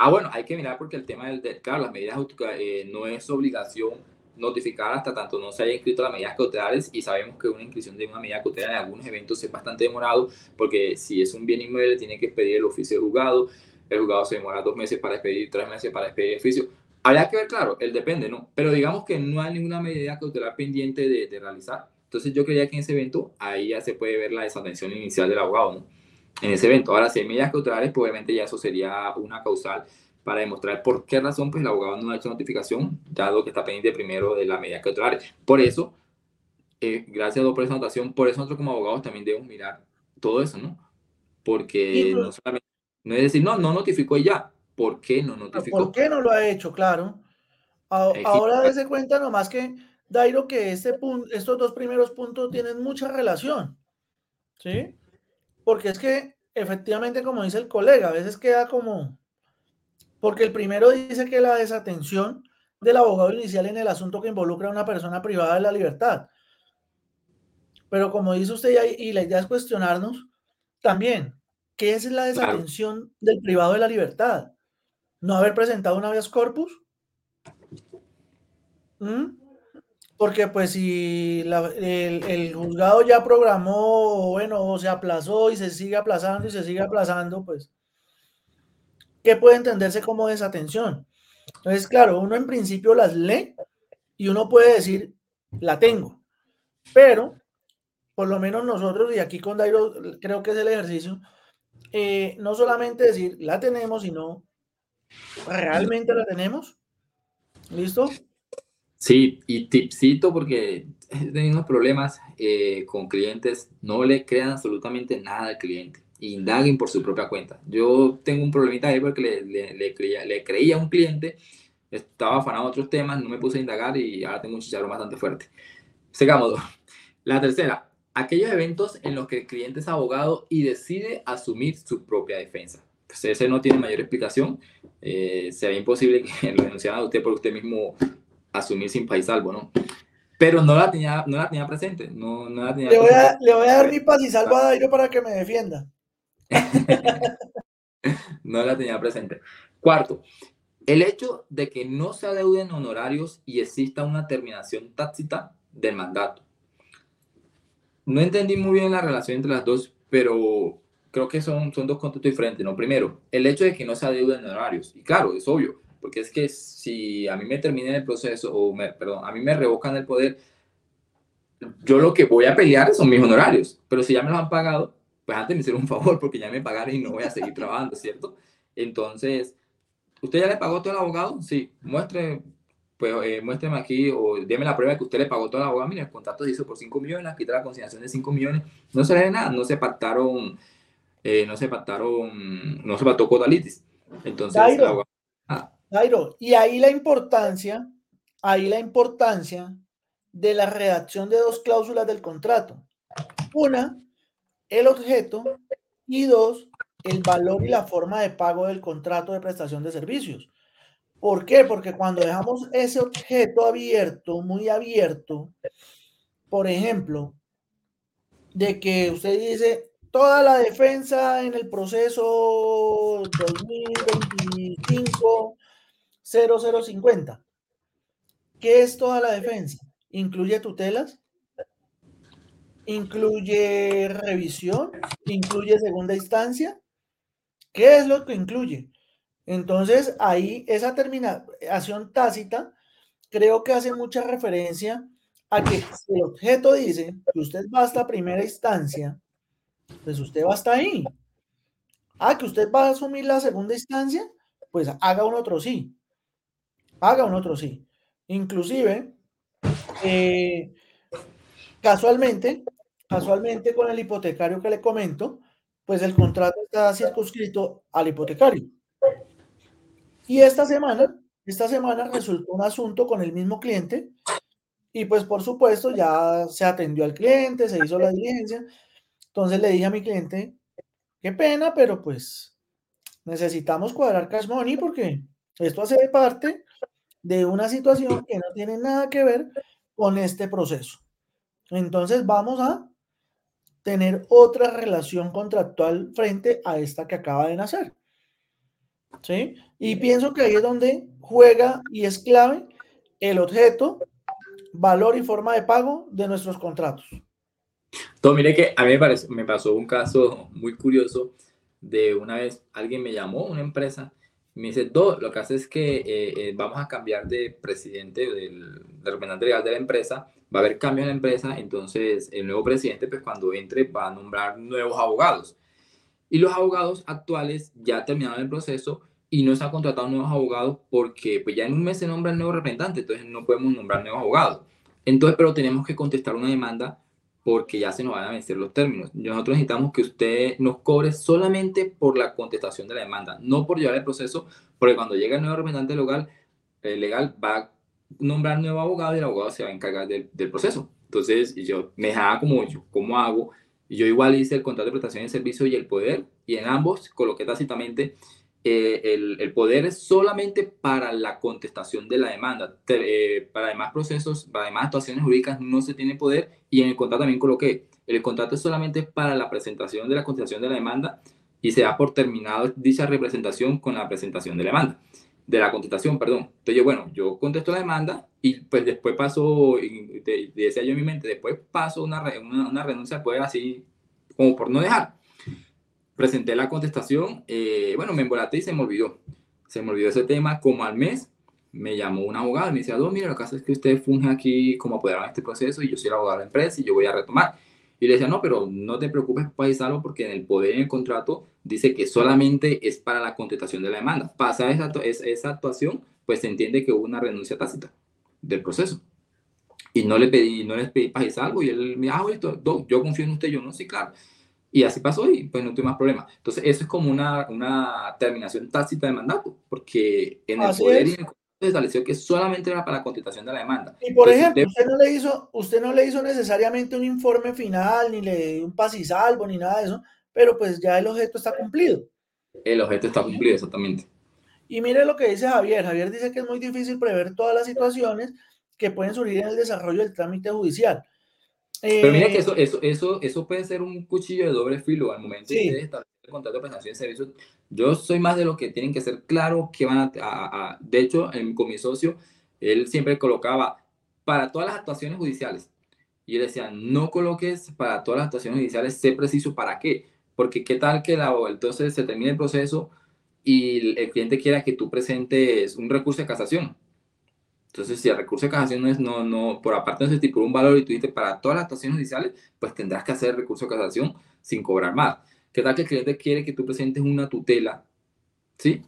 Ah, bueno, hay que mirar porque el tema del, claro, las medidas eh, no es obligación notificar hasta tanto no se haya inscrito las medidas cautelares y sabemos que una inscripción de una medida cautelar en algunos eventos es bastante demorado porque si es un bien inmueble tiene que expedir el oficio de juzgado, el juzgado se demora dos meses para expedir, tres meses para expedir el oficio. Habría que ver, claro, el depende, ¿no? Pero digamos que no hay ninguna medida cautelar pendiente de, de realizar. Entonces yo creía que en ese evento ahí ya se puede ver la desatención inicial del abogado, ¿no? En ese evento. Ahora, si hay medidas cautelares, pues obviamente ya eso sería una causal para demostrar por qué razón pues el abogado no ha hecho notificación, dado que está pendiente primero de la medida cautelar. Por eso, eh, gracias a por esa anotación, por eso nosotros como abogados también debemos mirar todo eso, ¿no? Porque no solamente, no es decir, no, no notificó ya, ¿por qué no notificó? ¿Por qué no lo ha hecho? Claro. Ahora dése cuenta nomás que, Dairo, que este punto, estos dos primeros puntos tienen mucha relación, ¿sí? Porque es que, efectivamente, como dice el colega, a veces queda como, porque el primero dice que la desatención del abogado inicial en el asunto que involucra a una persona privada de la libertad. Pero como dice usted, y la idea es cuestionarnos también, ¿qué es la desatención del privado de la libertad? ¿No haber presentado una habeas corpus? ¿Mm? Porque pues si el, juzgado ya programó, bueno, o se aplazó y se sigue aplazando y se sigue aplazando, pues ¿Qué puede entenderse como desatención. Entonces, claro, uno en principio las lee y uno puede decir, la tengo, pero por lo menos nosotros, y aquí con Dairo creo que es el ejercicio, eh, no solamente decir, la tenemos, sino, ¿realmente la tenemos? ¿Listo? Sí, y tipcito porque he tenido unos problemas eh, con clientes, no le crean absolutamente nada al cliente indaguen por su propia cuenta. Yo tengo un problemita ahí porque le, le, creía, le creía a un cliente, estaba afanado a otros temas, no me puse a indagar y ahora tengo un chicharro bastante fuerte. Sigamos. La tercera, aquellos eventos en los que el cliente es abogado y decide asumir su propia defensa. Pues ese no tiene mayor explicación. Eh, imposible que lo a usted por usted mismo asumir sin país salvo, ¿no? Pero no la tenía, no la tenía presente. No, no la tenía le, voy a, le voy a dar mi paz y salvo a Dairo para que me defienda. no la tenía presente. Cuarto, el hecho de que no se adeuden honorarios y exista una terminación tácita del mandato. No entendí muy bien la relación entre las dos, pero creo que son, son dos conceptos diferentes. ¿no? Primero, el hecho de que no se adeuden honorarios. Y claro, es obvio, porque es que si a mí me termina el proceso, o me, perdón, a mí me revocan el poder, yo lo que voy a pelear son mis honorarios, pero si ya me los han pagado, pues antes me hicieron un favor porque ya me pagaron y no voy a seguir trabajando, ¿cierto? Entonces, ¿usted ya le pagó todo al abogado? Sí, muestre, pues eh, muéstreme aquí o déme la prueba de que usted le pagó todo al abogado. Mira, el contrato se hizo por 5 millones, quita la consignación de 5 millones. No se le de nada, no se pactaron, eh, no se pactaron, no se pactó codalitis. Entonces, Dairo, ah. Y ahí la importancia, ahí la importancia de la redacción de dos cláusulas del contrato. Una, el objeto y dos, el valor y la forma de pago del contrato de prestación de servicios. ¿Por qué? Porque cuando dejamos ese objeto abierto, muy abierto, por ejemplo, de que usted dice toda la defensa en el proceso 2025 0050. ¿Qué es toda la defensa? ¿Incluye tutelas? incluye revisión, incluye segunda instancia. ¿Qué es lo que incluye? Entonces, ahí esa terminación tácita creo que hace mucha referencia a que si el objeto dice que usted va hasta primera instancia, pues usted va hasta ahí. Ah, que usted va a asumir la segunda instancia, pues haga un otro sí. Haga un otro sí. Inclusive, eh, casualmente, casualmente con el hipotecario que le comento, pues el contrato está circunscrito al hipotecario. Y esta semana, esta semana resultó un asunto con el mismo cliente y pues por supuesto ya se atendió al cliente, se hizo la diligencia. Entonces le dije a mi cliente, qué pena, pero pues necesitamos cuadrar cash money porque esto hace parte de una situación que no tiene nada que ver con este proceso. Entonces vamos a tener otra relación contractual frente a esta que acaba de nacer. ¿Sí? Y pienso que ahí es donde juega y es clave el objeto valor y forma de pago de nuestros contratos. Entonces, mire que a mí me, me pasó un caso muy curioso de una vez alguien me llamó, una empresa, me dice, Do, lo que hace es que eh, eh, vamos a cambiar de presidente, del, del representante legal de la empresa, va a haber cambios en la empresa, entonces el nuevo presidente, pues cuando entre, va a nombrar nuevos abogados. Y los abogados actuales ya terminaron el proceso y no se han contratado nuevos abogados porque pues ya en un mes se nombra el nuevo representante, entonces no podemos nombrar nuevos abogados. Entonces, pero tenemos que contestar una demanda porque ya se nos van a vencer los términos. Nosotros necesitamos que usted nos cobre solamente por la contestación de la demanda, no por llevar el proceso, porque cuando llega el nuevo representante legal, eh, legal va a nombrar nuevo abogado y el abogado se va a encargar del, del proceso. Entonces, yo me dejaba como yo, ¿cómo hago? Yo igual hice el contrato de prestación de servicio y el poder, y en ambos coloqué tácitamente eh, el, poder es solamente para la contestación de la demanda. Eh, para demás procesos, para demás actuaciones jurídicas no se tiene poder y en el contrato también coloqué, el contrato es solamente para la presentación de la contestación de la demanda y se da por terminado dicha representación con la presentación de la demanda, de la contestación, perdón. Entonces yo, bueno, yo contesto la demanda y pues después paso, decía yo en mi mente, después paso una, una, una renuncia poder así como por no dejar presenté la contestación, eh, bueno, me embolaté y se me olvidó. Se me olvidó ese tema, como al mes me llamó un abogado y me decía, dos, mira, lo que pasa es que usted funge aquí como apoderado en este proceso y yo soy el abogado de la empresa y yo voy a retomar. Y le decía, no, pero no te preocupes, paisano, porque en el poder en el contrato dice que solamente es para la contestación de la demanda. Pasa esa, esa actuación, pues se entiende que hubo una renuncia tácita del proceso. Y no le pedí, no les pedí y y él me dijo, ah, yo confío en usted, yo no, sí, claro. Y así pasó y pues no tuve más problema. Entonces, eso es como una, una terminación tácita de mandato, porque en el poder y en el se estableció que solamente era para la contestación de la demanda. Y por ejemplo, usted, no le hizo, usted no le hizo necesariamente un informe final, ni le dio un pas y salvo, ni nada de eso, pero pues ya el objeto está cumplido. El objeto está cumplido, exactamente. Y mire lo que dice Javier. Javier dice que es muy difícil prever todas las situaciones que pueden surgir en el desarrollo del trámite judicial. Pero mira que eh, eso, eso, eso, eso puede ser un cuchillo de doble filo al momento de establecer el contrato de prestación de servicios. Yo soy más de lo que tienen que ser claro que van a, De hecho, con mi socio, él siempre colocaba para todas las actuaciones judiciales. Y él decía, no coloques para todas las actuaciones judiciales, sé preciso para qué. Porque qué tal que la, entonces se termine el proceso y el cliente quiera que tú presentes un recurso de casación entonces, si el recurso de casación no no, por aparte no se estipula un valor y tú dices para todas las actuaciones judiciales, pues tendrás que hacer recurso de casación sin cobrar más. ¿Qué tal que el cliente quiere que tú presentes una tutela? ¿Sí?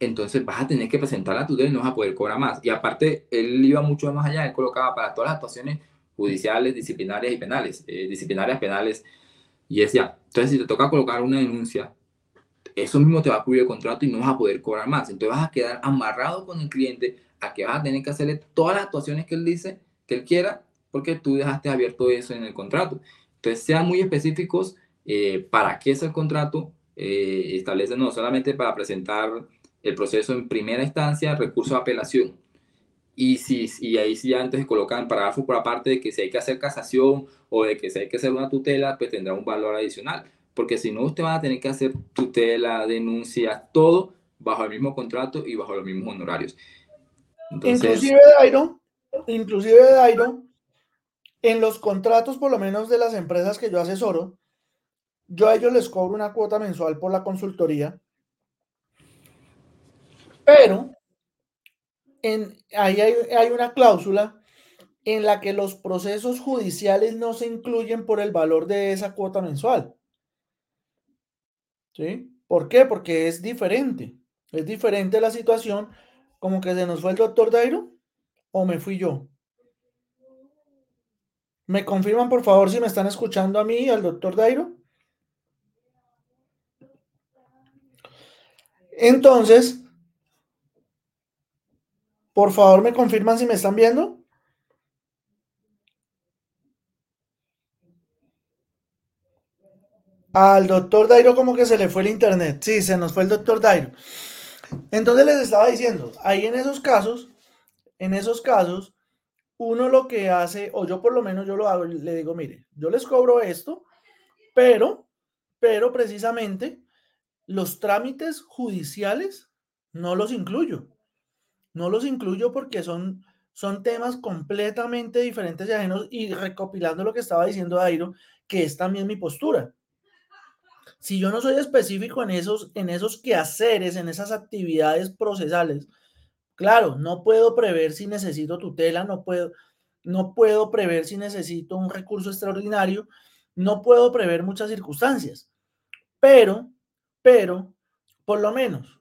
Entonces vas a tener que presentar la tutela y no vas a poder cobrar más. Y aparte, él iba mucho más allá, él colocaba para todas las actuaciones judiciales, disciplinarias y penales, eh, disciplinarias, penales, y decía, entonces si te toca colocar una denuncia, eso mismo te va a cubrir el contrato y no vas a poder cobrar más. Entonces vas a quedar amarrado con el cliente a que vas a tener que hacerle todas las actuaciones que él dice, que él quiera, porque tú dejaste abierto eso en el contrato. Entonces, sean muy específicos eh, para qué es el contrato, eh, establece no solamente para presentar el proceso en primera instancia, recurso de apelación. Y, si, y ahí sí antes colocan parágrafo por aparte de que si hay que hacer casación o de que si hay que hacer una tutela, pues tendrá un valor adicional. Porque si no, usted va a tener que hacer tutela, denuncia, todo bajo el mismo contrato y bajo los mismos honorarios. Inclusive Dairo, inclusive Dairo, en los contratos, por lo menos de las empresas que yo asesoro, yo a ellos les cobro una cuota mensual por la consultoría, pero en, ahí hay, hay una cláusula en la que los procesos judiciales no se incluyen por el valor de esa cuota mensual. ¿Sí? ¿Por qué? Porque es diferente. Es diferente la situación como que se nos fue el doctor Dairo o me fui yo. ¿Me confirman por favor si me están escuchando a mí al doctor Dairo? Entonces, por favor me confirman si me están viendo. Al doctor Dairo como que se le fue el internet. Sí, se nos fue el doctor Dairo. Entonces les estaba diciendo, ahí en esos casos, en esos casos, uno lo que hace, o yo por lo menos yo lo hago, le digo, mire, yo les cobro esto, pero, pero precisamente los trámites judiciales no los incluyo. No los incluyo porque son son temas completamente diferentes y ajenos y recopilando lo que estaba diciendo Dairo, que es también mi postura. Si yo no soy específico en esos, en esos quehaceres, en esas actividades procesales, claro, no puedo prever si necesito tutela, no puedo, no puedo prever si necesito un recurso extraordinario, no puedo prever muchas circunstancias, pero, pero, por lo menos,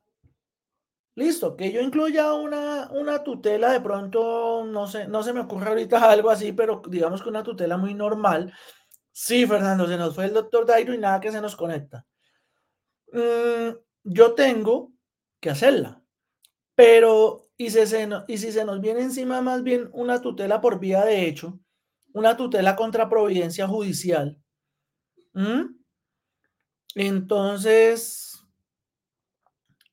listo, que yo incluya una, una tutela, de pronto, no sé, no se me ocurre ahorita algo así, pero digamos que una tutela muy normal. Sí, Fernando, se nos fue el doctor Dairo y nada que se nos conecta. Mm, yo tengo que hacerla, pero y, si se, nos viene encima más bien una tutela por vía de hecho, una tutela contra providencia judicial, entonces,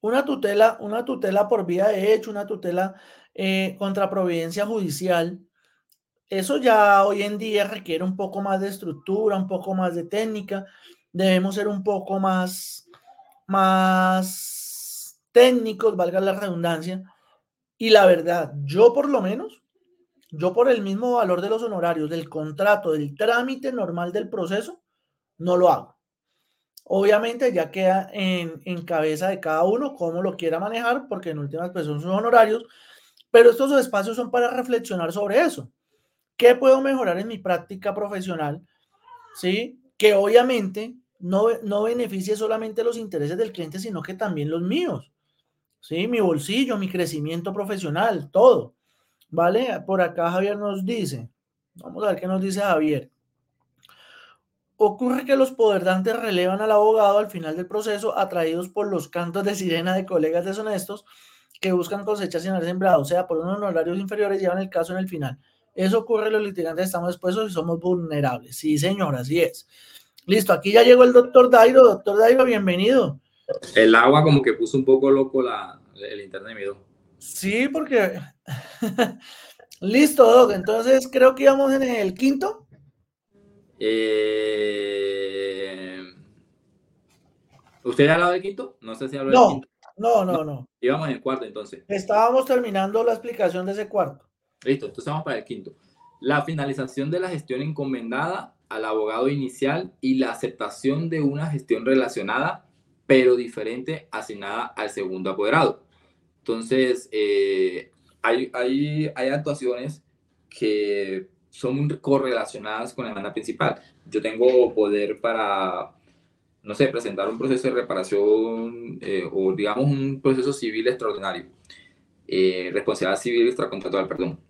una tutela, una tutela por vía de hecho, una tutela eh, contra providencia judicial, eso ya hoy en día requiere un poco más de estructura, un poco más de técnica, debemos ser un poco más, más técnicos, valga la redundancia. Y la verdad, yo por lo menos, yo por el mismo valor de los honorarios, del contrato, del trámite normal del proceso, no lo hago. Obviamente ya queda en, cabeza de cada uno cómo lo quiera manejar, porque en últimas pues son sus honorarios, pero estos espacios son para reflexionar sobre eso. ¿Qué puedo mejorar en mi práctica profesional? ¿Sí? Que obviamente no, no beneficie solamente los intereses del cliente, sino que también los míos. ¿Sí? Mi bolsillo, mi crecimiento profesional, todo. ¿Vale? Por acá Javier nos dice, vamos a ver qué nos dice Javier. Ocurre que los poderdantes relevan al abogado al final del proceso atraídos por los cantos de sirena de colegas deshonestos que buscan cosechar sin haber sembrado, o sea, por unos honorarios inferiores llevan el caso en el final. Eso ocurre, los litigantes estamos expuestos y somos vulnerables. Sí, señor, así es. Listo, aquí ya llegó el doctor Dairo. Doctor Dairo, bienvenido. El agua como que puso un poco loco la, el internet mío. Sí, porque... Listo, Doc. Entonces creo que íbamos en el quinto. Eh... ¿Usted ya hablado del quinto? No sé si habló no, del quinto. No, no, no. Íbamos en el cuarto entonces. Estábamos terminando la explicación de ese cuarto. Listo, entonces vamos para el quinto. La finalización de la gestión encomendada al abogado inicial y la aceptación de una gestión relacionada, pero diferente, asignada al segundo apoderado. Entonces, eh, hay, hay, hay actuaciones que son correlacionadas con la demanda principal. Yo tengo poder para, no sé, presentar un proceso de reparación eh, o digamos un proceso civil extraordinario, eh, responsabilidad civil extracontractual, perdón.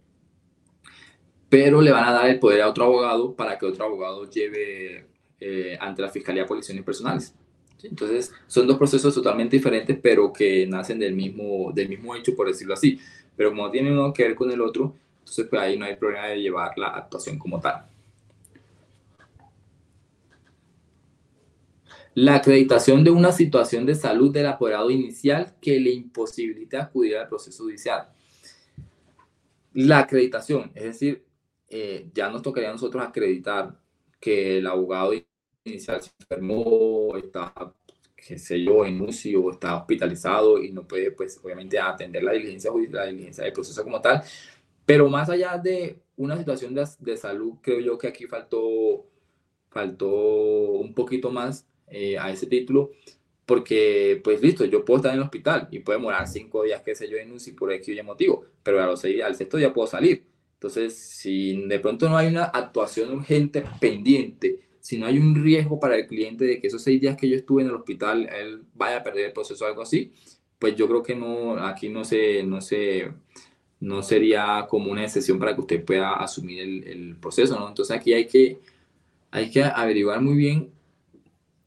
Pero le van a dar el poder a otro abogado para que otro abogado lleve eh, ante la Fiscalía Policías Personales. Entonces, son dos procesos totalmente diferentes, pero que nacen del mismo, del mismo hecho, por decirlo así. Pero como tienen uno que ver con el otro, entonces, pues ahí no hay problema de llevar la actuación como tal. La acreditación de una situación de salud del apoderado inicial que le imposibilite acudir al proceso judicial. La acreditación, es decir, eh, ya nos tocaría a nosotros acreditar que el abogado inicial se enfermó, está, qué sé yo, en UCI o está hospitalizado y no puede, pues, obviamente atender la diligencia, la diligencia del proceso como tal, pero más allá de una situación de, de salud, creo yo que aquí faltó, faltó un poquito más eh, a ese título, porque, pues listo, yo puedo estar en el hospital y puede morar cinco días, qué sé yo, en UCI por X motivo, pero a los seis, al sexto día puedo salir. Entonces, si de pronto no hay una actuación urgente pendiente, si no hay un riesgo para el cliente de que esos seis días que yo estuve en el hospital, él vaya a perder el proceso o algo así, pues yo creo que no, aquí no se, no se, no sería como una excepción para que usted pueda asumir el, proceso, ¿no? Entonces aquí hay que, hay que averiguar muy bien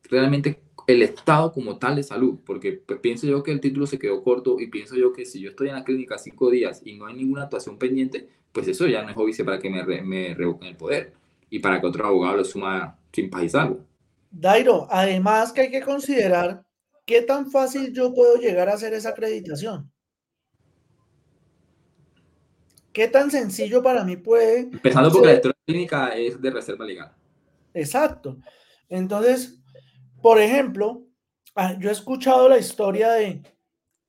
realmente el estado como tal de salud, porque pues, pienso yo que el título se quedó corto y pienso yo que si yo estoy en la clínica cinco días y no hay ninguna actuación pendiente, pues eso ya no es óbice para que me, me revoquen el poder y para que otro abogado lo suma sin paz Dairo, además que hay que considerar qué tan fácil yo puedo llegar a hacer esa acreditación. ¿Qué tan sencillo para mí puede? Empezando porque la historia clínica es de reserva legal. Exacto. Entonces, por ejemplo, ah, yo he escuchado la historia de,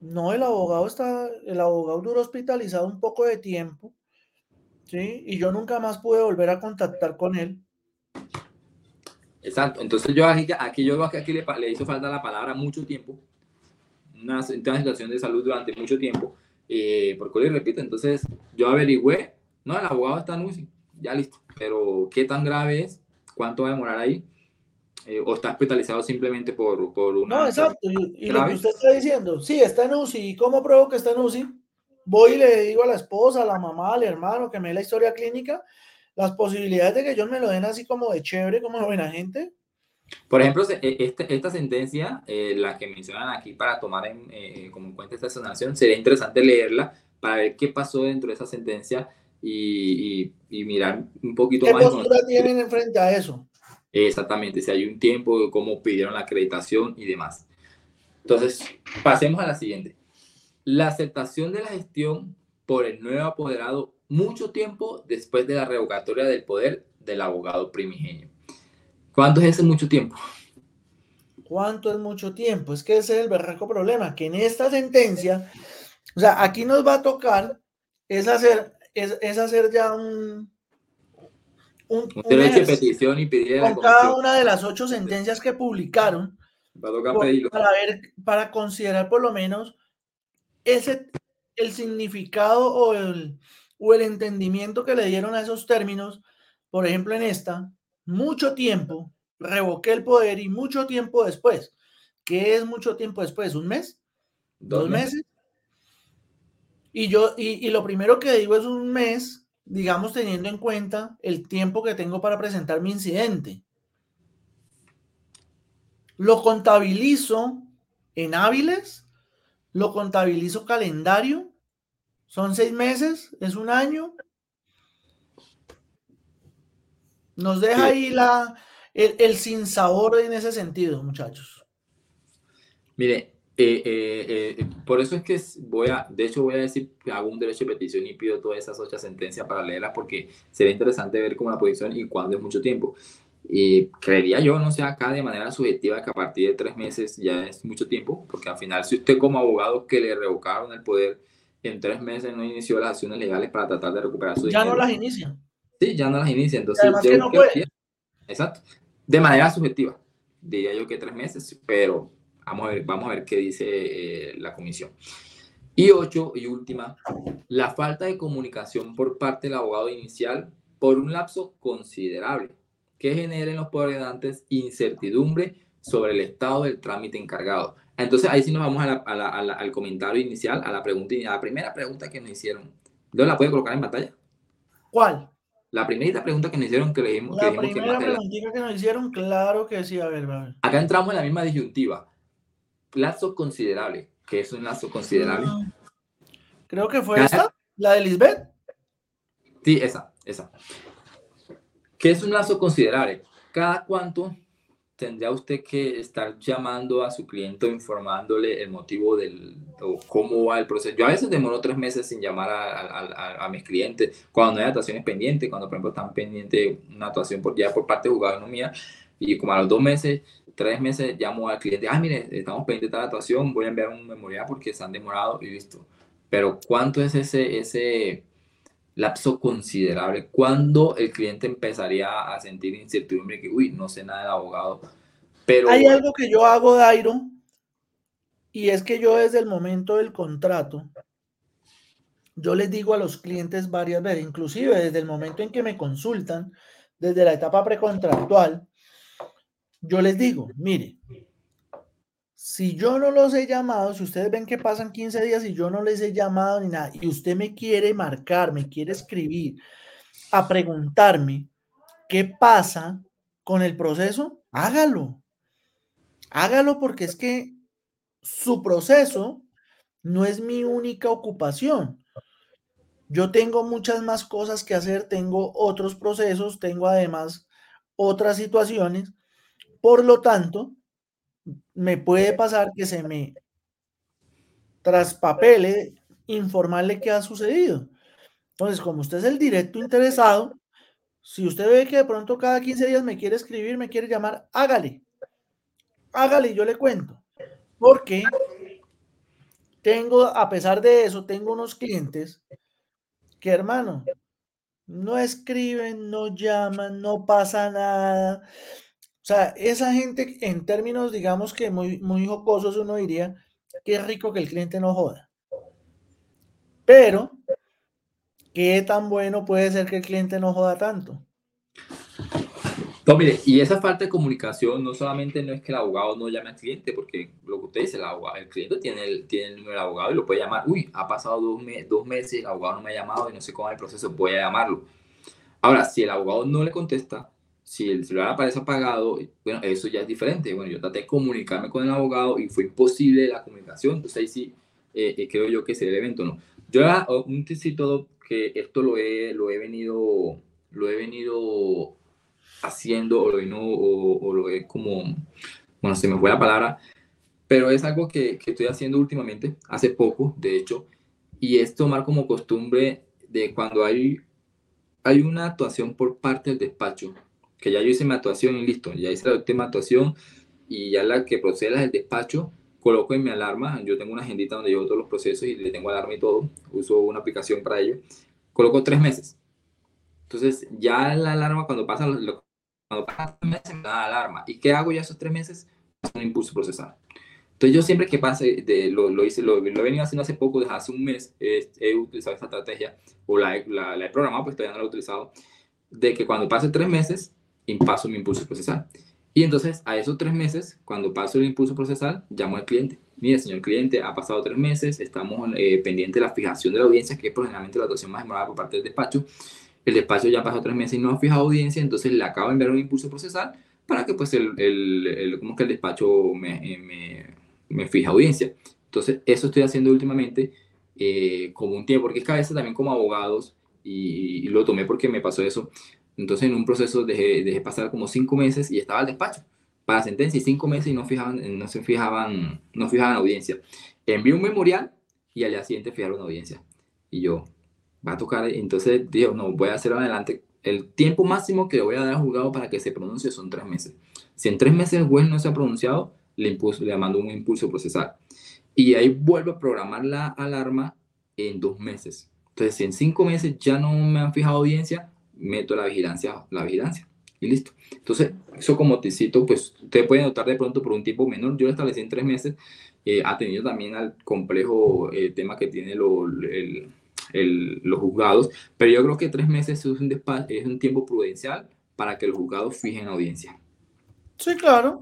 no, el abogado está, el abogado duró hospitalizado un poco de tiempo Sí, y yo nunca más pude volver a contactar con él. Exacto. Entonces yo aquí, aquí yo que aquí le, le, hizo falta la palabra mucho tiempo. Una, una situación de salud durante mucho tiempo. Eh, porque le repito, entonces yo averigüé, no, el abogado está en UCI, ya listo. Pero ¿qué tan grave es? ¿Cuánto va a demorar ahí? Eh, o está hospitalizado simplemente por, por una... No, exacto. Y, y lo que usted está diciendo, sí, está en UCI. ¿Y cómo pruebo que está en UCI? Voy y le digo a la esposa, a la mamá, al hermano que me dé la historia clínica las posibilidades de que ellos me lo den así como de chévere, como de buena gente. Por ejemplo, e, este, esta sentencia, eh, la que mencionan aquí para tomar en, eh, como en cuenta esta sanación, sería interesante leerla para ver qué pasó dentro de esa sentencia y, y, mirar un poquito más. ¿Qué postura tienen en frente a eso? Exactamente, si hay un tiempo, cómo pidieron la acreditación y demás. Entonces, pasemos a la siguiente. La aceptación de la gestión por el nuevo apoderado mucho tiempo después de la revocatoria del poder del abogado primigenio. ¿Cuánto es ese mucho tiempo? ¿Cuánto es mucho tiempo? Es que ese es el berraco problema, que en esta sentencia, o sea, aquí nos va a tocar es hacer, es, es hacer ya un, un, un derecho de petición y pedir con cada una de las ocho sentencias que publicaron para ver, para considerar por lo menos ese el significado o el, o el entendimiento que le dieron a esos términos, por ejemplo, en esta, mucho tiempo, revoqué el poder y mucho tiempo después. ¿Qué es mucho tiempo después? ¿Un mes? ¿Dos, meses? Y yo, y, y, lo primero que digo es un mes, digamos, teniendo en cuenta el tiempo que tengo para presentar mi incidente. Lo contabilizo en hábiles, lo contabilizo calendario son seis meses, es un año. Nos deja ahí la, el, el sinsabor en ese sentido, muchachos. Mire, eh, eh, eh, por eso es que voy a, de hecho voy a decir que hago un derecho de petición y pido todas esas ocho sentencias para leerlas porque sería interesante ver cómo la posición y cuándo es mucho tiempo. Y creería yo, no sé, acá de manera subjetiva que a partir de tres meses ya es mucho tiempo, porque al final si usted como abogado que le revocaron el poder en tres meses no inició las acciones legales para tratar de recuperar su dinero. Ya no las inicia. Sí, ya no las inicia. Entonces, que no puede. Exacto. De manera subjetiva. Diría yo que tres meses, pero vamos a ver, vamos a ver qué dice eh, la comisión. Y ocho, y última, la falta de comunicación por parte del abogado inicial por un lapso considerable que genere en los poderantes incertidumbre sobre el estado del trámite encargado. Entonces ahí sí nos vamos al comentario inicial, a la pregunta, a la primera pregunta que nos hicieron. ¿No la puede colocar en pantalla? ¿Cuál? La primera pregunta que nos hicieron que le dijimos. La primera preguntita que nos hicieron, claro que sí, a ver, a ver. Acá entramos en la misma disyuntiva. Lazo considerable. ¿Qué es un lazo considerable? Ah, creo que fue esta, la de Lisbeth. Sí, esa, esa. ¿Qué es un lazo considerable? ¿Cada cuánto tendría usted que estar llamando a su cliente informándole el motivo del o cómo va el proceso. Yo a veces demoro tres meses sin llamar a, mis clientes cuando no hay actuaciones pendientes, cuando por ejemplo están pendientes una actuación por, ya por parte de jugador mía y como a los dos meses, tres meses llamo al cliente, ah, mire, estamos pendientes de la actuación, voy a enviar un memorial porque se han demorado y listo. Pero ¿cuánto es ese, ese lapso considerable. ¿Cuándo el cliente empezaría a sentir incertidumbre que, uy, no sé nada del abogado? Pero... Hay algo que yo hago, Dairo, y es que yo desde el momento del contrato, yo les digo a los clientes varias veces, inclusive desde el momento en que me consultan, desde la etapa precontractual, yo les digo, mire, si yo no los he llamado, si ustedes ven que pasan 15 días y yo no les he llamado ni nada, y usted me quiere marcar, me quiere escribir, a preguntarme qué pasa con el proceso, hágalo. Hágalo porque es que su proceso no es mi única ocupación. Yo tengo muchas más cosas que hacer, tengo otros procesos, tengo además otras situaciones. Por lo tanto, me puede pasar que se me traspapele informarle qué ha sucedido. Entonces, como usted es el directo interesado, si usted ve que de pronto cada 15 días me quiere escribir, me quiere llamar, hágale. Hágale y yo le cuento. Porque tengo, a pesar de eso, tengo unos clientes que, hermano, no escriben, no llaman, no pasa nada. O sea, esa gente en términos, digamos que muy, muy jocosos, uno diría, qué rico que el cliente no joda. Pero, ¿qué tan bueno puede ser que el cliente no joda tanto? No, mire, y esa falta de comunicación no solamente no es que el abogado no llame al cliente, porque lo que usted dice, el, abogado, el cliente tiene el, tiene el número del abogado y lo puede llamar. Uy, ha pasado dos, dos meses, el abogado no me ha llamado y no sé cómo es el proceso, voy a llamarlo. Ahora, si el abogado no le contesta, si el celular aparece apagado, bueno, eso ya es diferente. Bueno, yo traté de comunicarme con el abogado y fue imposible la comunicación, entonces ahí sí eh, eh, creo yo que sería el evento, ¿no? Yo un todo que esto lo he, lo he venido, lo he venido haciendo o lo, no, o, lo he como, bueno, se me fue la palabra, pero es algo que, que, estoy haciendo últimamente, hace poco, de hecho, y es tomar como costumbre de cuando hay, hay una actuación por parte del despacho, que ya yo hice mi actuación y listo, ya hice la última actuación y ya la que proceda es el despacho, coloco en mi alarma, yo tengo una agendita donde llevo todos los procesos y le tengo alarma y todo, uso una aplicación para ello, coloco tres meses. Entonces ya la alarma cuando pasa, cuando pasa tres meses me da la alarma. ¿Y qué hago ya esos tres meses? Un impulso procesal. Entonces yo siempre que pase, de, lo, lo, hice, lo, lo, he venido haciendo hace poco, desde hace un mes, he utilizado esta estrategia, o la, la, la he programado, pues todavía no la he utilizado, de que cuando pase tres meses, paso mi impulso procesal. Y entonces a esos tres meses, cuando paso el impulso procesal, llamo al cliente. Mire, señor cliente, ha pasado tres meses, estamos eh, pendientes de la fijación de la audiencia, que es generalmente la actuación más demorada por parte del despacho. El despacho ya pasó tres meses y no ha fijado audiencia, entonces le acabo de enviar un impulso procesal para que pues el, el, como que el despacho me, eh, me, me, fija audiencia. Entonces eso estoy haciendo últimamente eh, como un tiempo, porque es que a veces también como abogados, y, y, lo tomé porque me pasó eso, entonces, en un proceso dejé, dejé pasar como cinco meses y estaba al despacho para sentencia y cinco meses y no, fijaban, no se fijaban, no fijaban audiencia. Envié un memorial y al día siguiente fijaron audiencia. Y yo, va a tocar, entonces digo, no, voy a hacer adelante. El tiempo máximo que le voy a dar al juzgado para que se pronuncie son tres meses. Si en tres meses el juez no se ha pronunciado, le, impulso, le mando un impulso procesal. Y ahí vuelvo a programar la alarma en dos meses. Entonces, si en cinco meses ya no me han fijado audiencia, meto la vigilancia, la vigilancia y listo. Entonces, eso como te cito, pues usted puede notar de pronto por un tiempo menor. Yo lo establecí en tres meses. Eh, ha tenido también al complejo eh, tema que tiene lo, el, el, los juzgados, pero yo creo que tres meses es un, es un tiempo prudencial para que los juzgados fijen audiencia. Sí, claro.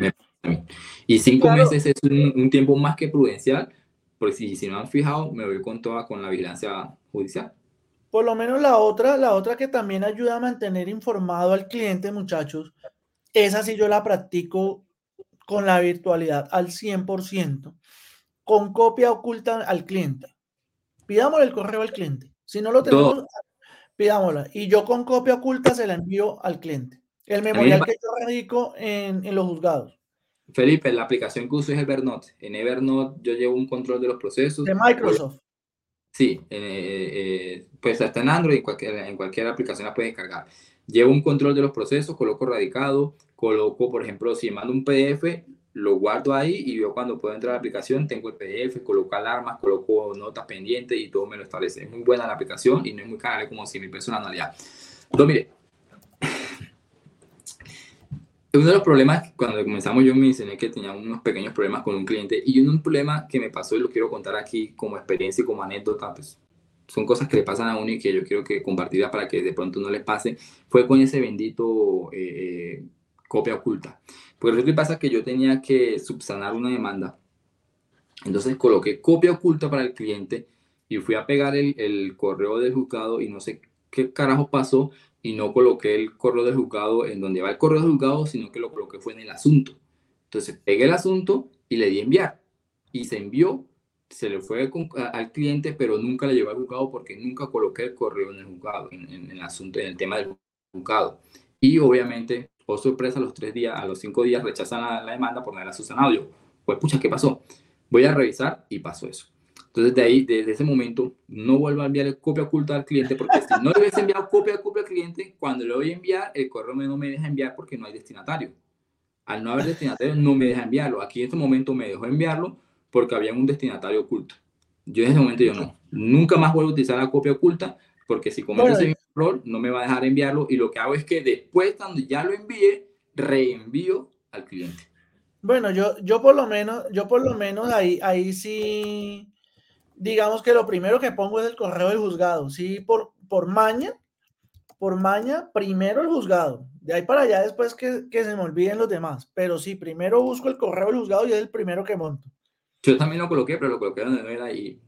Y cinco meses es un, un, tiempo más que prudencial, porque si, si no han fijado, me voy con toda con la vigilancia judicial. Por lo menos la otra, la otra que también ayuda a mantener informado al cliente, muchachos, esa sí yo la practico con la virtualidad al 100%, con copia oculta al cliente. Pidámosle el correo al cliente. Si no lo tenemos, pidámosla. Y yo con copia oculta se la envío al cliente. El memorial que yo radico en, en los juzgados. Felipe, la aplicación que uso es Evernote. En Evernote yo llevo un control de los procesos. De Microsoft. Sí, eh, eh, pues está en Android, en cualquier, en cualquier aplicación la puedes descargar. Llevo un control de los procesos, coloco radicado, coloco, por ejemplo, si mando un PDF, lo guardo ahí y yo cuando puedo entrar a la aplicación tengo el PDF, coloco alarmas, coloco notas pendientes y todo me lo establece. Es muy buena la aplicación y no es muy cara, como si mi personalidad. Entonces, mire, uno de los problemas, cuando comenzamos yo me mencioné que tenía unos pequeños problemas con un cliente y un problema que me pasó y lo quiero contar aquí como experiencia y como anécdota, pues son cosas que le pasan a uno y que yo quiero que compartirla para que de pronto no les pase, fue con ese bendito eh, eh, copia oculta. Porque lo que pasa es que yo tenía que subsanar una demanda. Entonces coloqué copia oculta para el cliente y fui a pegar el, el correo del juzgado y no sé qué carajo pasó, y no coloqué el correo del juzgado en donde va el correo del juzgado, sino que lo coloqué fue en el asunto. Entonces pegué el asunto y le di enviar. Y se envió, se le fue al cliente, pero nunca le llevó al juzgado porque nunca coloqué el correo en el juzgado, en, el asunto, en el tema del juzgado. Y obviamente, por sorpresa, a los tres días, a los cinco días rechazan la, demanda por no haberla subsanado. Yo, pues pucha, ¿qué pasó? Voy a revisar y pasó eso. Entonces, de ahí, desde ese momento, no vuelvo a enviar copia oculta al cliente, porque si no le hubiese enviado copia copia al cliente, cuando le voy a enviar, el correo no me deja enviar porque no hay destinatario. Al no haber destinatario, no me deja enviarlo. Aquí en este momento me dejó enviarlo porque había un destinatario oculto. Yo en ese momento yo no. Nunca más vuelvo a utilizar la copia oculta porque si cometo ese error, no me va a dejar enviarlo y lo que hago es que después, cuando ya lo envíe, reenvío al cliente. Bueno, yo, yo por lo menos, yo por lo menos ahí, ahí sí, digamos que lo primero que pongo es el correo del juzgado, sí, por, por maña, por maña, primero el juzgado, de ahí para allá después que, que se me olviden los demás, pero sí, primero busco el correo del juzgado y es el primero que monto. Yo también lo coloqué, pero lo coloqué donde no era ahí.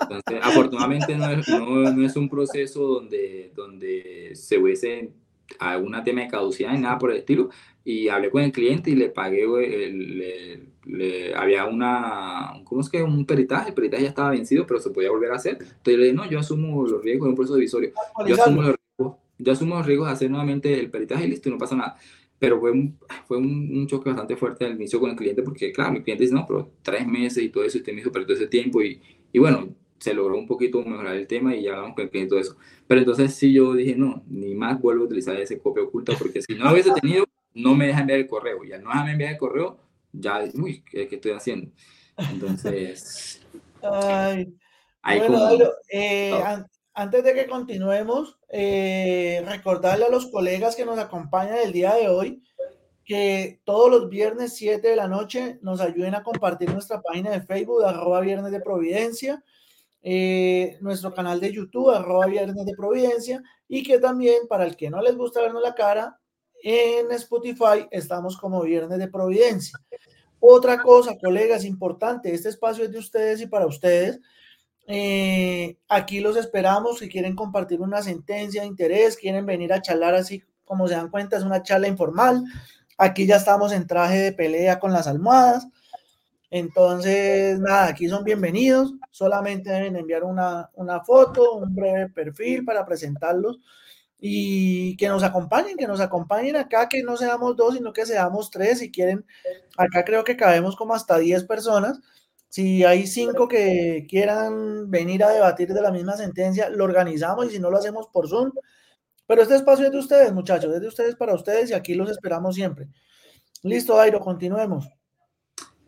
Entonces, afortunadamente no es, no, no es, un proceso donde, donde se hubiese alguna tema de caducidad ni nada por el estilo. Y hablé con el cliente y le pagué, le, le, había una, ¿cómo es que? Un peritaje, el peritaje ya estaba vencido, pero se podía volver a hacer. Entonces le dije, no, yo asumo los riesgos de un proceso divisorio. Yo asumo los riesgos, yo asumo los riesgos de hacer nuevamente el peritaje y listo, y no pasa nada pero fue un, fue un, choque bastante fuerte al inicio con el cliente porque, claro, mi cliente dice, no, pero tres meses y todo eso, y usted me hizo perder ese tiempo y, y bueno, se logró un poquito mejorar el tema y ya vamos con el cliente y todo eso. Pero entonces sí yo dije, no, ni más vuelvo a utilizar ese copia oculta porque si no lo hubiese tenido, no me deja enviar el correo. Y al no dejarme enviar el correo, ya, uy, ¿qué, qué estoy haciendo? Entonces... Ay, bueno, eh, antes de que continuemos, eh, recordarle a los colegas que nos acompañan el día de hoy que todos los viernes 7 de la noche nos ayuden a compartir nuestra página de Facebook, arroba Viernes de Providencia, eh, nuestro canal de YouTube, arroba Viernes de Providencia, y que también, para el que no les gusta vernos la cara, en Spotify estamos como Viernes de Providencia. Otra cosa, colegas, importante, este espacio es de ustedes y para ustedes. Eh, aquí los esperamos si quieren compartir una sentencia de interés, quieren venir a charlar así como se dan cuenta, es una charla informal. Aquí ya estamos en traje de pelea con las almohadas. Entonces, nada, aquí son bienvenidos. Solamente deben enviar una, una foto, un breve perfil para presentarlos y que nos acompañen, que nos acompañen acá, que no seamos dos, sino que seamos tres. Si quieren, acá creo que cabemos como hasta 10 personas. Si hay cinco que quieran venir a debatir de la misma sentencia, lo organizamos y si no lo hacemos por Zoom. Pero este espacio es de ustedes, muchachos, es de ustedes para ustedes y aquí los esperamos siempre. Listo, Airo, continuemos.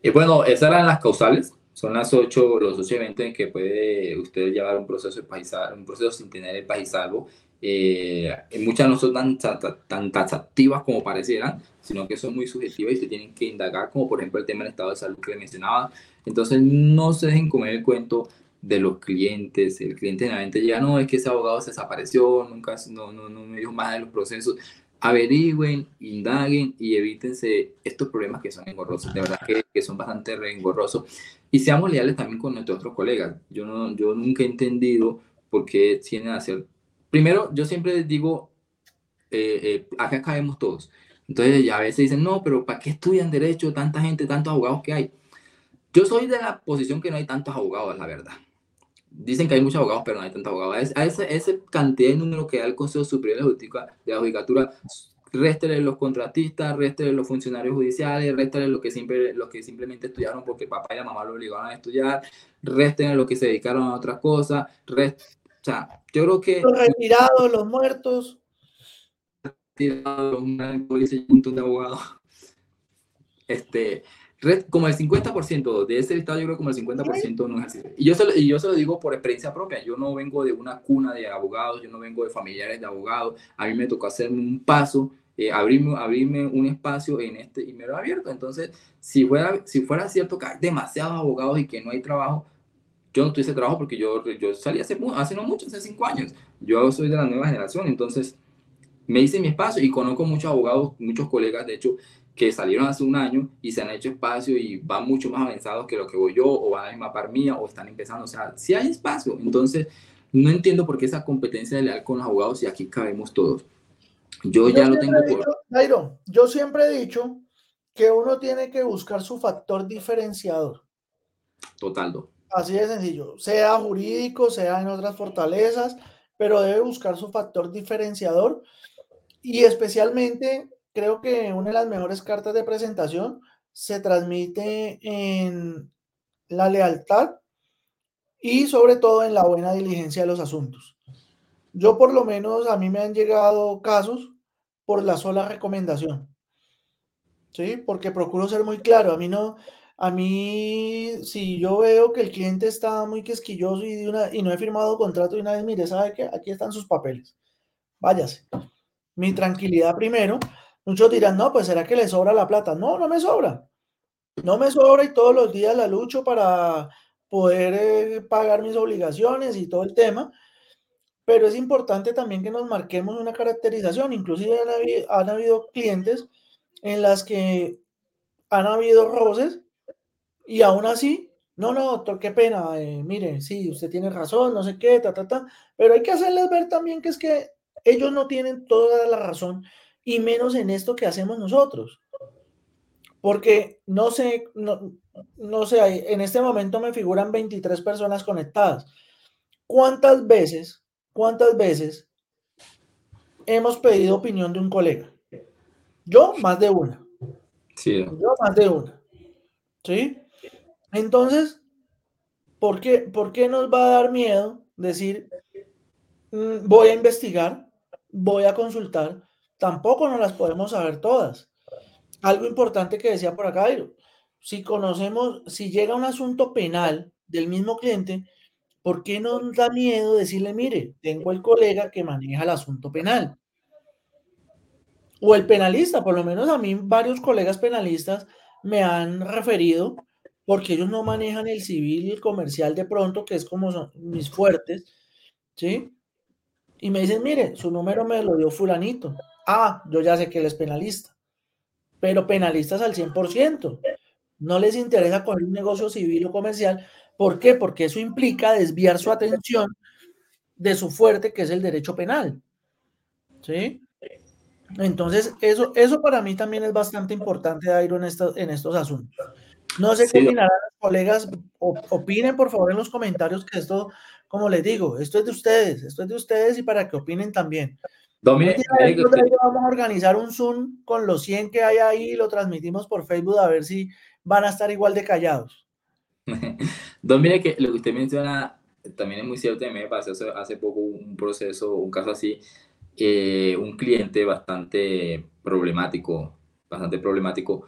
Y bueno, esas eran las causales. Son las ocho, los ocho eventos en que puede usted llevar un proceso de un proceso sin tener el país salvo. Eh, muchas no son tan, tan, taxativas como parecieran, sino que son muy subjetivas y se tienen que indagar, como por ejemplo el tema del estado de salud que le mencionaba. Entonces, no se dejen comer el cuento de los clientes. El cliente generalmente llega, no, es que ese abogado se desapareció, nunca, no, no, no me dijo más de los procesos. Averigüen, indaguen y evítense estos problemas que son engorrosos, de verdad que, que son bastante engorrosos. Y seamos leales también con nuestros otros colegas. Yo, no, yo nunca he entendido por qué tienen a hacer primero, yo siempre les digo, eh, eh, acá caemos todos. Entonces, ya a veces dicen, no, pero ¿para qué estudian derecho tanta gente, tantos abogados que hay? Yo soy de la posición que no hay tantos abogados, la verdad. Dicen que hay muchos abogados, pero no hay tantos abogados. A esa, cantidad de número que da el Consejo Superior de la Judicatura, réstele los contratistas, réstele los funcionarios judiciales, réstele los que, siempre, los que simplemente estudiaron porque papá y la mamá lo obligaron a estudiar, réstele los que se dedicaron a otras cosas, o sea, yo creo que... Los retirados, los muertos. Retirados, un montón de abogados. Este, como el 50% de ese estado, yo creo que como el 50% no es así. Y yo, se lo, y yo se lo digo por experiencia propia. Yo no vengo de una cuna de abogados, yo no vengo de familiares de abogados. A mí me tocó hacerme un paso, eh, abrirme, abrirme un espacio en este y me lo he abierto. Entonces, si fuera, si fuera cierto que hay demasiados abogados y que no hay trabajo, yo no tuve ese trabajo porque yo, yo salí hace, hace no mucho, hace cinco años. Yo soy de la nueva generación, entonces me hice mi espacio y conozco muchos abogados, muchos colegas, de hecho, que salieron hace un año y se han hecho espacio y van mucho más avanzados que lo que voy yo, o van a la misma par mía, o están empezando. O sea, si hay espacio. Entonces, no entiendo por qué esa competencia de leal con los abogados y aquí cabemos todos. Yo, ya lo tengo por... yo siempre he dicho que uno tiene que buscar su factor diferenciador. Total, Así de sencillo, sea jurídico, sea en otras fortalezas, pero debe buscar su factor diferenciador y especialmente creo que una de las mejores cartas de presentación se transmite en la lealtad y sobre todo en la buena diligencia de los asuntos. Yo por lo menos a mí me han llegado casos por la sola recomendación. ¿Sí? Porque procuro ser muy claro, a mí no a mí, si yo veo que el cliente está muy quisquilloso y, no he firmado contrato y una vez, mire, ¿sabe qué? Aquí están sus papeles. Váyase. Mi tranquilidad primero. Muchos dirán, no, pues será que le sobra la plata. No, no me sobra. No me sobra y todos los días la lucho para poder eh, pagar mis obligaciones y todo el tema. Pero es importante también que nos marquemos una caracterización. Inclusive han habido, han habido clientes en las que han habido roces y aún así, no, no, doctor, qué pena, eh, mire, sí, usted tiene razón, no sé qué, ta, ta, ta, pero hay que hacerles ver también que es que ellos no tienen toda la razón y menos en esto que hacemos nosotros. Porque no sé, no, no sé, en este momento me figuran 23 personas conectadas. ¿Cuántas veces, cuántas veces hemos pedido opinión de un colega? Yo más de una. Sí. Yo más de una. ¿Sí? Entonces, ¿por qué, ¿por qué nos va a dar miedo decir, mm, voy a investigar, voy a consultar? Tampoco no las podemos saber todas. Algo importante que decía por acá, si conocemos, si llega un asunto penal del mismo cliente, ¿por qué nos da miedo decirle, mire, tengo el colega que maneja el asunto penal? O el penalista, por lo menos a mí varios colegas penalistas me han referido porque ellos no manejan el civil y el comercial de pronto, que es como son mis fuertes, ¿sí? Y me dicen, mire, su número me lo dio fulanito. Ah, yo ya sé que él es penalista, pero penalistas al 100%. No les interesa con un negocio civil o comercial. ¿Por qué? Porque eso implica desviar su atención de su fuerte, que es el derecho penal. ¿Sí? Entonces, eso, eso para mí también es bastante importante, Dairo, en, en estos asuntos. No sé qué opinarán los colegas. opinen, por favor, en los comentarios que esto, como les digo, esto es de ustedes, esto es de ustedes y para que opinen también. Dominic, vamos a organizar un Zoom con los 100 que hay ahí y lo transmitimos por Facebook a ver si van a estar igual de callados. Dominic, que lo que usted menciona también es muy cierto. Me pasó hace poco un proceso, un caso así, eh, un cliente bastante problemático, bastante problemático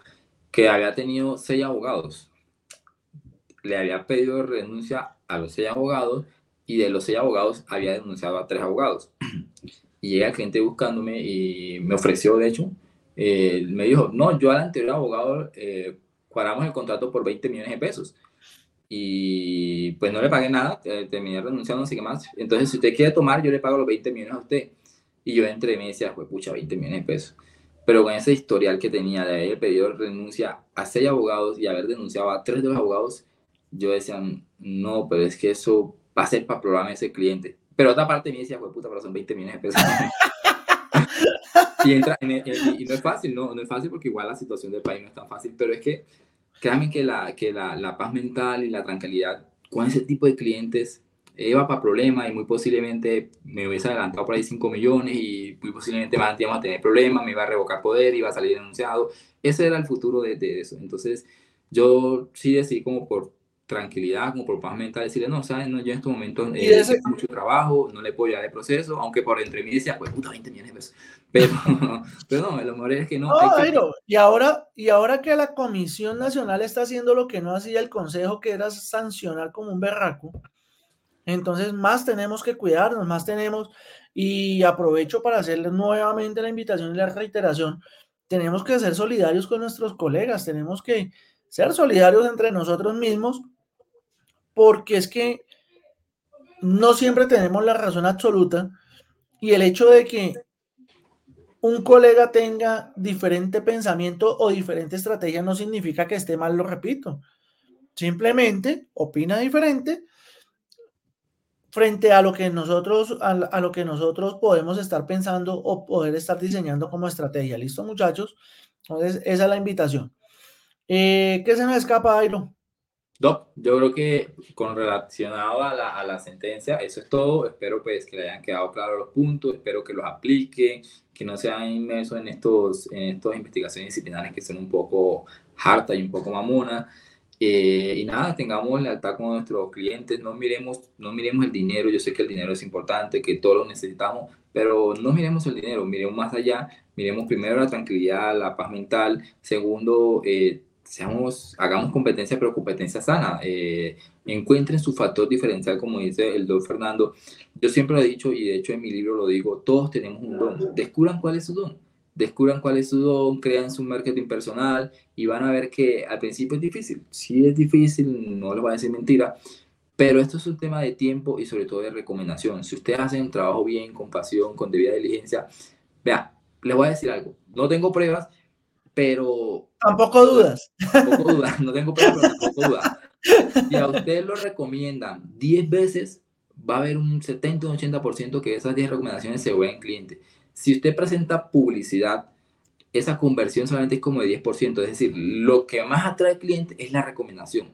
que había tenido seis abogados. Le había pedido renuncia a los seis abogados y de los seis abogados había denunciado a tres abogados. Y llega el cliente buscándome y me ofreció, de hecho, eh, me dijo, no, yo al anterior abogado eh, cuadramos el contrato por 20 millones de pesos. Y pues no le pagué nada, terminé renunciando, así que más. Entonces, si usted quiere tomar, yo le pago los 20 millones a usted. Y yo entre y me decía, pues pucha, 20 millones de pesos. Pero con ese historial que tenía de haber pedido renuncia a seis abogados y haber denunciado a tres de los abogados, yo decía, no, pero es que eso va a ser para probarme ese cliente. Pero otra parte me decía, pues puta, pero son 20 millones de pesos. y, entra y, no es fácil, no, no es fácil porque igual la situación del país no es tan fácil, pero es que créanme que la, que la, la paz mental y la tranquilidad con ese tipo de clientes iba para problemas y muy posiblemente me hubiese adelantado por ahí 5 millones y muy posiblemente más íbamos a tener problemas, me iba a revocar poder, iba a salir denunciado. Ese era el futuro de, de eso. Entonces, yo sí decidí como por tranquilidad, como por paz mental, decirle, no, ¿sabes? No, yo en este momento eh, mucho trabajo, no le puedo llevar el proceso, aunque por entre mí decía, pues puta, 20 millones de pesos. Pero, pero no, lo mejor es que no. no y, ahora, y ahora que la Comisión Nacional está haciendo lo que no hacía el Consejo, que era sancionar como un berraco, entonces, más tenemos que cuidarnos, más tenemos, y aprovecho para hacerles nuevamente la invitación y la reiteración, tenemos que ser solidarios con nuestros colegas, tenemos que ser solidarios entre nosotros mismos, porque es que no siempre tenemos la razón absoluta y el hecho de que un colega tenga diferente pensamiento o diferente estrategia no significa que esté mal, lo repito. Simplemente opina diferente frente a lo que nosotros, a, lo que nosotros podemos estar pensando o poder estar diseñando como estrategia. ¿Listo, muchachos? Entonces, esa es la invitación. Eh, ¿Qué se nos escapa, Airo? No, yo creo que con relacionado a la, a la, sentencia, eso es todo. Espero pues que le hayan quedado claros los puntos, espero que los apliquen, que no sean inmersos en estos en estas investigaciones disciplinarias que son un poco hartas y un poco mamonas. Eh, y nada, tengamos lealtad con nuestros clientes, no miremos, no miremos el dinero, yo sé que el dinero es importante, que todos lo necesitamos, pero no miremos el dinero, miremos más allá, miremos primero la tranquilidad, la paz mental, segundo, eh, seamos, hagamos competencia, pero competencia sana. Eh, encuentren su factor diferencial, como dice el don Fernando. Yo siempre lo he dicho y de hecho en mi libro lo digo, todos tenemos un don. Descubran cuál es su don. Descubran cuál es su don, crean su marketing personal y van a ver que al principio es difícil. Sí es difícil, no les voy a decir mentira, pero esto es un tema de tiempo y sobre todo de recomendación. Si ustedes hacen un trabajo bien, con pasión, con debida diligencia, vea, les voy a decir algo. No tengo pruebas, pero... Tampoco dudas. Tampoco dudas, no tengo pruebas, pero tampoco dudas. Si a ustedes lo recomiendan 10 veces, va a haber un 70 o 80% que esas 10 recomendaciones se vuelven clientes. Si usted presenta publicidad, esa conversión solamente es como de 10%, es decir, lo que más atrae al cliente es la recomendación.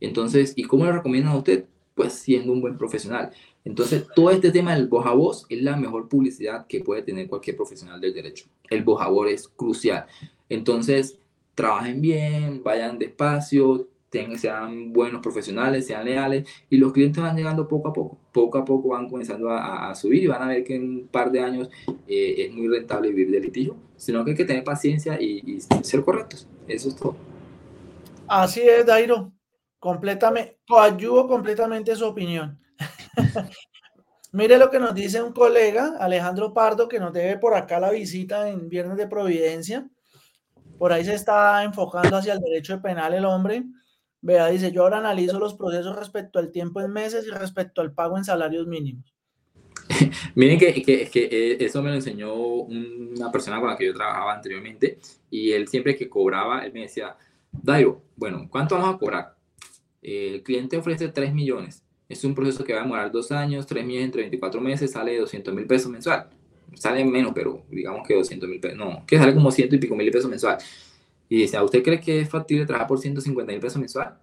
Entonces, ¿y cómo lo recomiendan a usted? Pues siendo un buen profesional. Entonces, todo este tema del voz es la mejor publicidad que puede tener cualquier profesional del derecho. El voz es crucial. Entonces, trabajen bien, vayan despacio, sean buenos profesionales, sean leales y los clientes van llegando poco a poco. Poco a poco van comenzando a, subir y van a ver que en un par de años eh, es muy rentable vivir de litigio, sino que hay que tener paciencia y, ser correctos. Eso es todo. Así es, Dairo. Completamente, coayuvo completamente su opinión. Mire lo que nos dice un colega, Alejandro Pardo, que nos debe por acá la visita en Viernes de Providencia. Por ahí se está enfocando hacia el derecho penal el hombre. Vea, dice, yo ahora analizo los procesos respecto al tiempo en meses y respecto al pago en salarios mínimos. Miren que, que, que, eh, eso me lo enseñó una persona con la que yo trabajaba anteriormente y él siempre que cobraba, él me decía, Dairo, bueno, ¿cuánto vamos a cobrar? el cliente ofrece 3 millones. Es un proceso que va a demorar dos años, 3 millones entre 24 meses, sale de 200 mil pesos mensual. Sale menos, pero digamos que 200 mil pesos. No, que sale como ciento y pico mil pesos mensual. Y dice, ¿a usted cree que es factible trabajar por 150 mil pesos mensual?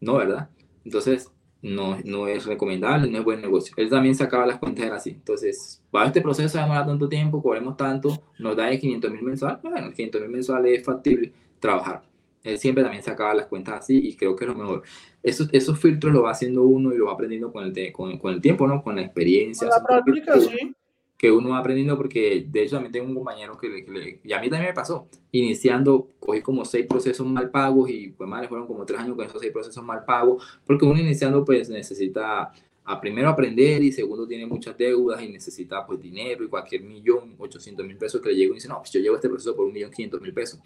No, ¿verdad? Entonces, no, no es recomendable, no es buen negocio. Él también sacaba las cuentas así. Entonces, va este proceso a demorar tanto tiempo, cobremos tanto, nos da de 500 mil mensual. Bueno, 500 mil mensual es factible trabajar. Él siempre también sacaba las cuentas así y creo que es lo mejor. Esos, esos filtros lo va haciendo uno y lo va aprendiendo con el, con, con el tiempo, ¿no? Con la experiencia. Con la práctica, sí. Que uno va aprendiendo porque, de hecho, también tengo un compañero que, le, y a mí también me pasó. Iniciando, cogí como seis procesos mal pagos y pues más fueron como tres años con esos seis procesos mal pagos, porque uno iniciando pues necesita a primero aprender y segundo tiene muchas deudas y necesita pues dinero y cualquier millón, 800 mil pesos que le llegue y dice, no, pues yo llevo este proceso por un millón 500 mil pesos,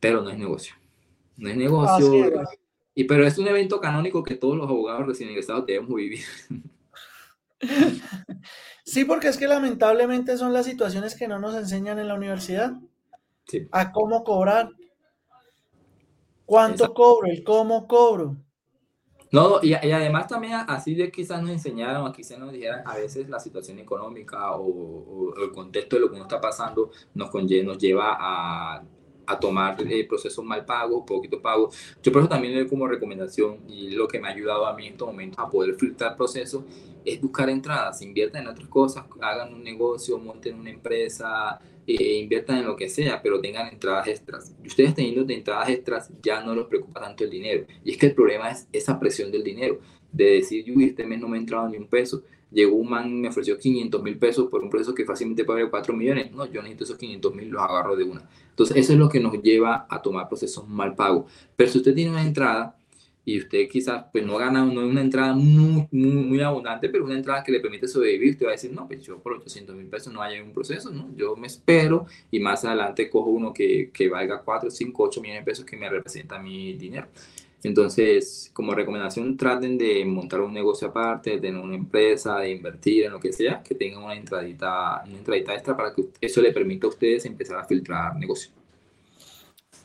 pero no es negocio no es negocio. y, pero es un evento canónico que todos los abogados recién ingresados debemos vivir. Sí, porque es que lamentablemente son las situaciones que no nos enseñan en la universidad. A cómo cobrar. ¿Cuánto cobro? El cómo cobro. No, y, además también así de quizás nos enseñaron, aquí se nos dijeran a veces la situación económica o, el contexto de lo que nos está pasando nos, nos lleva a a tomar eh, procesos mal pagos, poquito pagos. Yo por eso también le doy como recomendación y lo que me ha ayudado a mí en estos momentos a poder filtrar procesos es buscar entradas, inviertan en otras cosas, hagan un negocio, monten una empresa, eh, inviertan en lo que sea, pero tengan entradas extras. Y ustedes teniendo entradas extras ya no los preocupa tanto el dinero. Y es que el problema es esa presión del dinero, de decir, yo este mes no me ha entrado ni un peso. Llegó un man, me ofreció 500 mil pesos por un proceso que fácilmente puede 4 millones. No, yo necesito esos 500 mil, los agarro de una. Entonces, eso es lo que nos lleva a tomar procesos mal pagos. Pero si usted tiene una entrada y usted quizás pues no gana, no es una entrada muy, muy, muy, abundante, pero una entrada que le permite sobrevivir, te va a decir, no, pues yo por 800 mil pesos no hay un proceso, ¿no? Yo me espero y más adelante cojo uno que, que valga 4, 5, 8 millones de pesos que me representa mi dinero. Entonces, como recomendación, traten de montar un negocio aparte, de tener una empresa, de invertir en lo que sea, que tengan una entradita, una entradita extra para que eso le permita a ustedes empezar a filtrar negocio.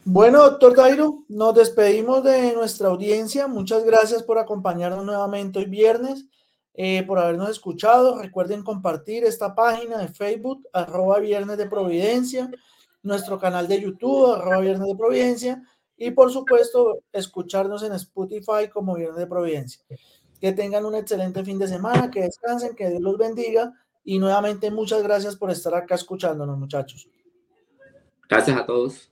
Bueno, doctor Dairo, nos despedimos de nuestra audiencia. Muchas gracias por acompañarnos nuevamente hoy viernes, eh, por habernos escuchado. Recuerden compartir esta página de Facebook, arroba Viernes de Providencia, nuestro canal de YouTube, arroba Viernes de Providencia y por supuesto, escucharnos en Spotify como Viernes de Providencia. Que tengan un excelente fin de semana, que descansen, que Dios los bendiga. Y nuevamente muchas gracias por estar acá escuchándonos, muchachos. Gracias a todos.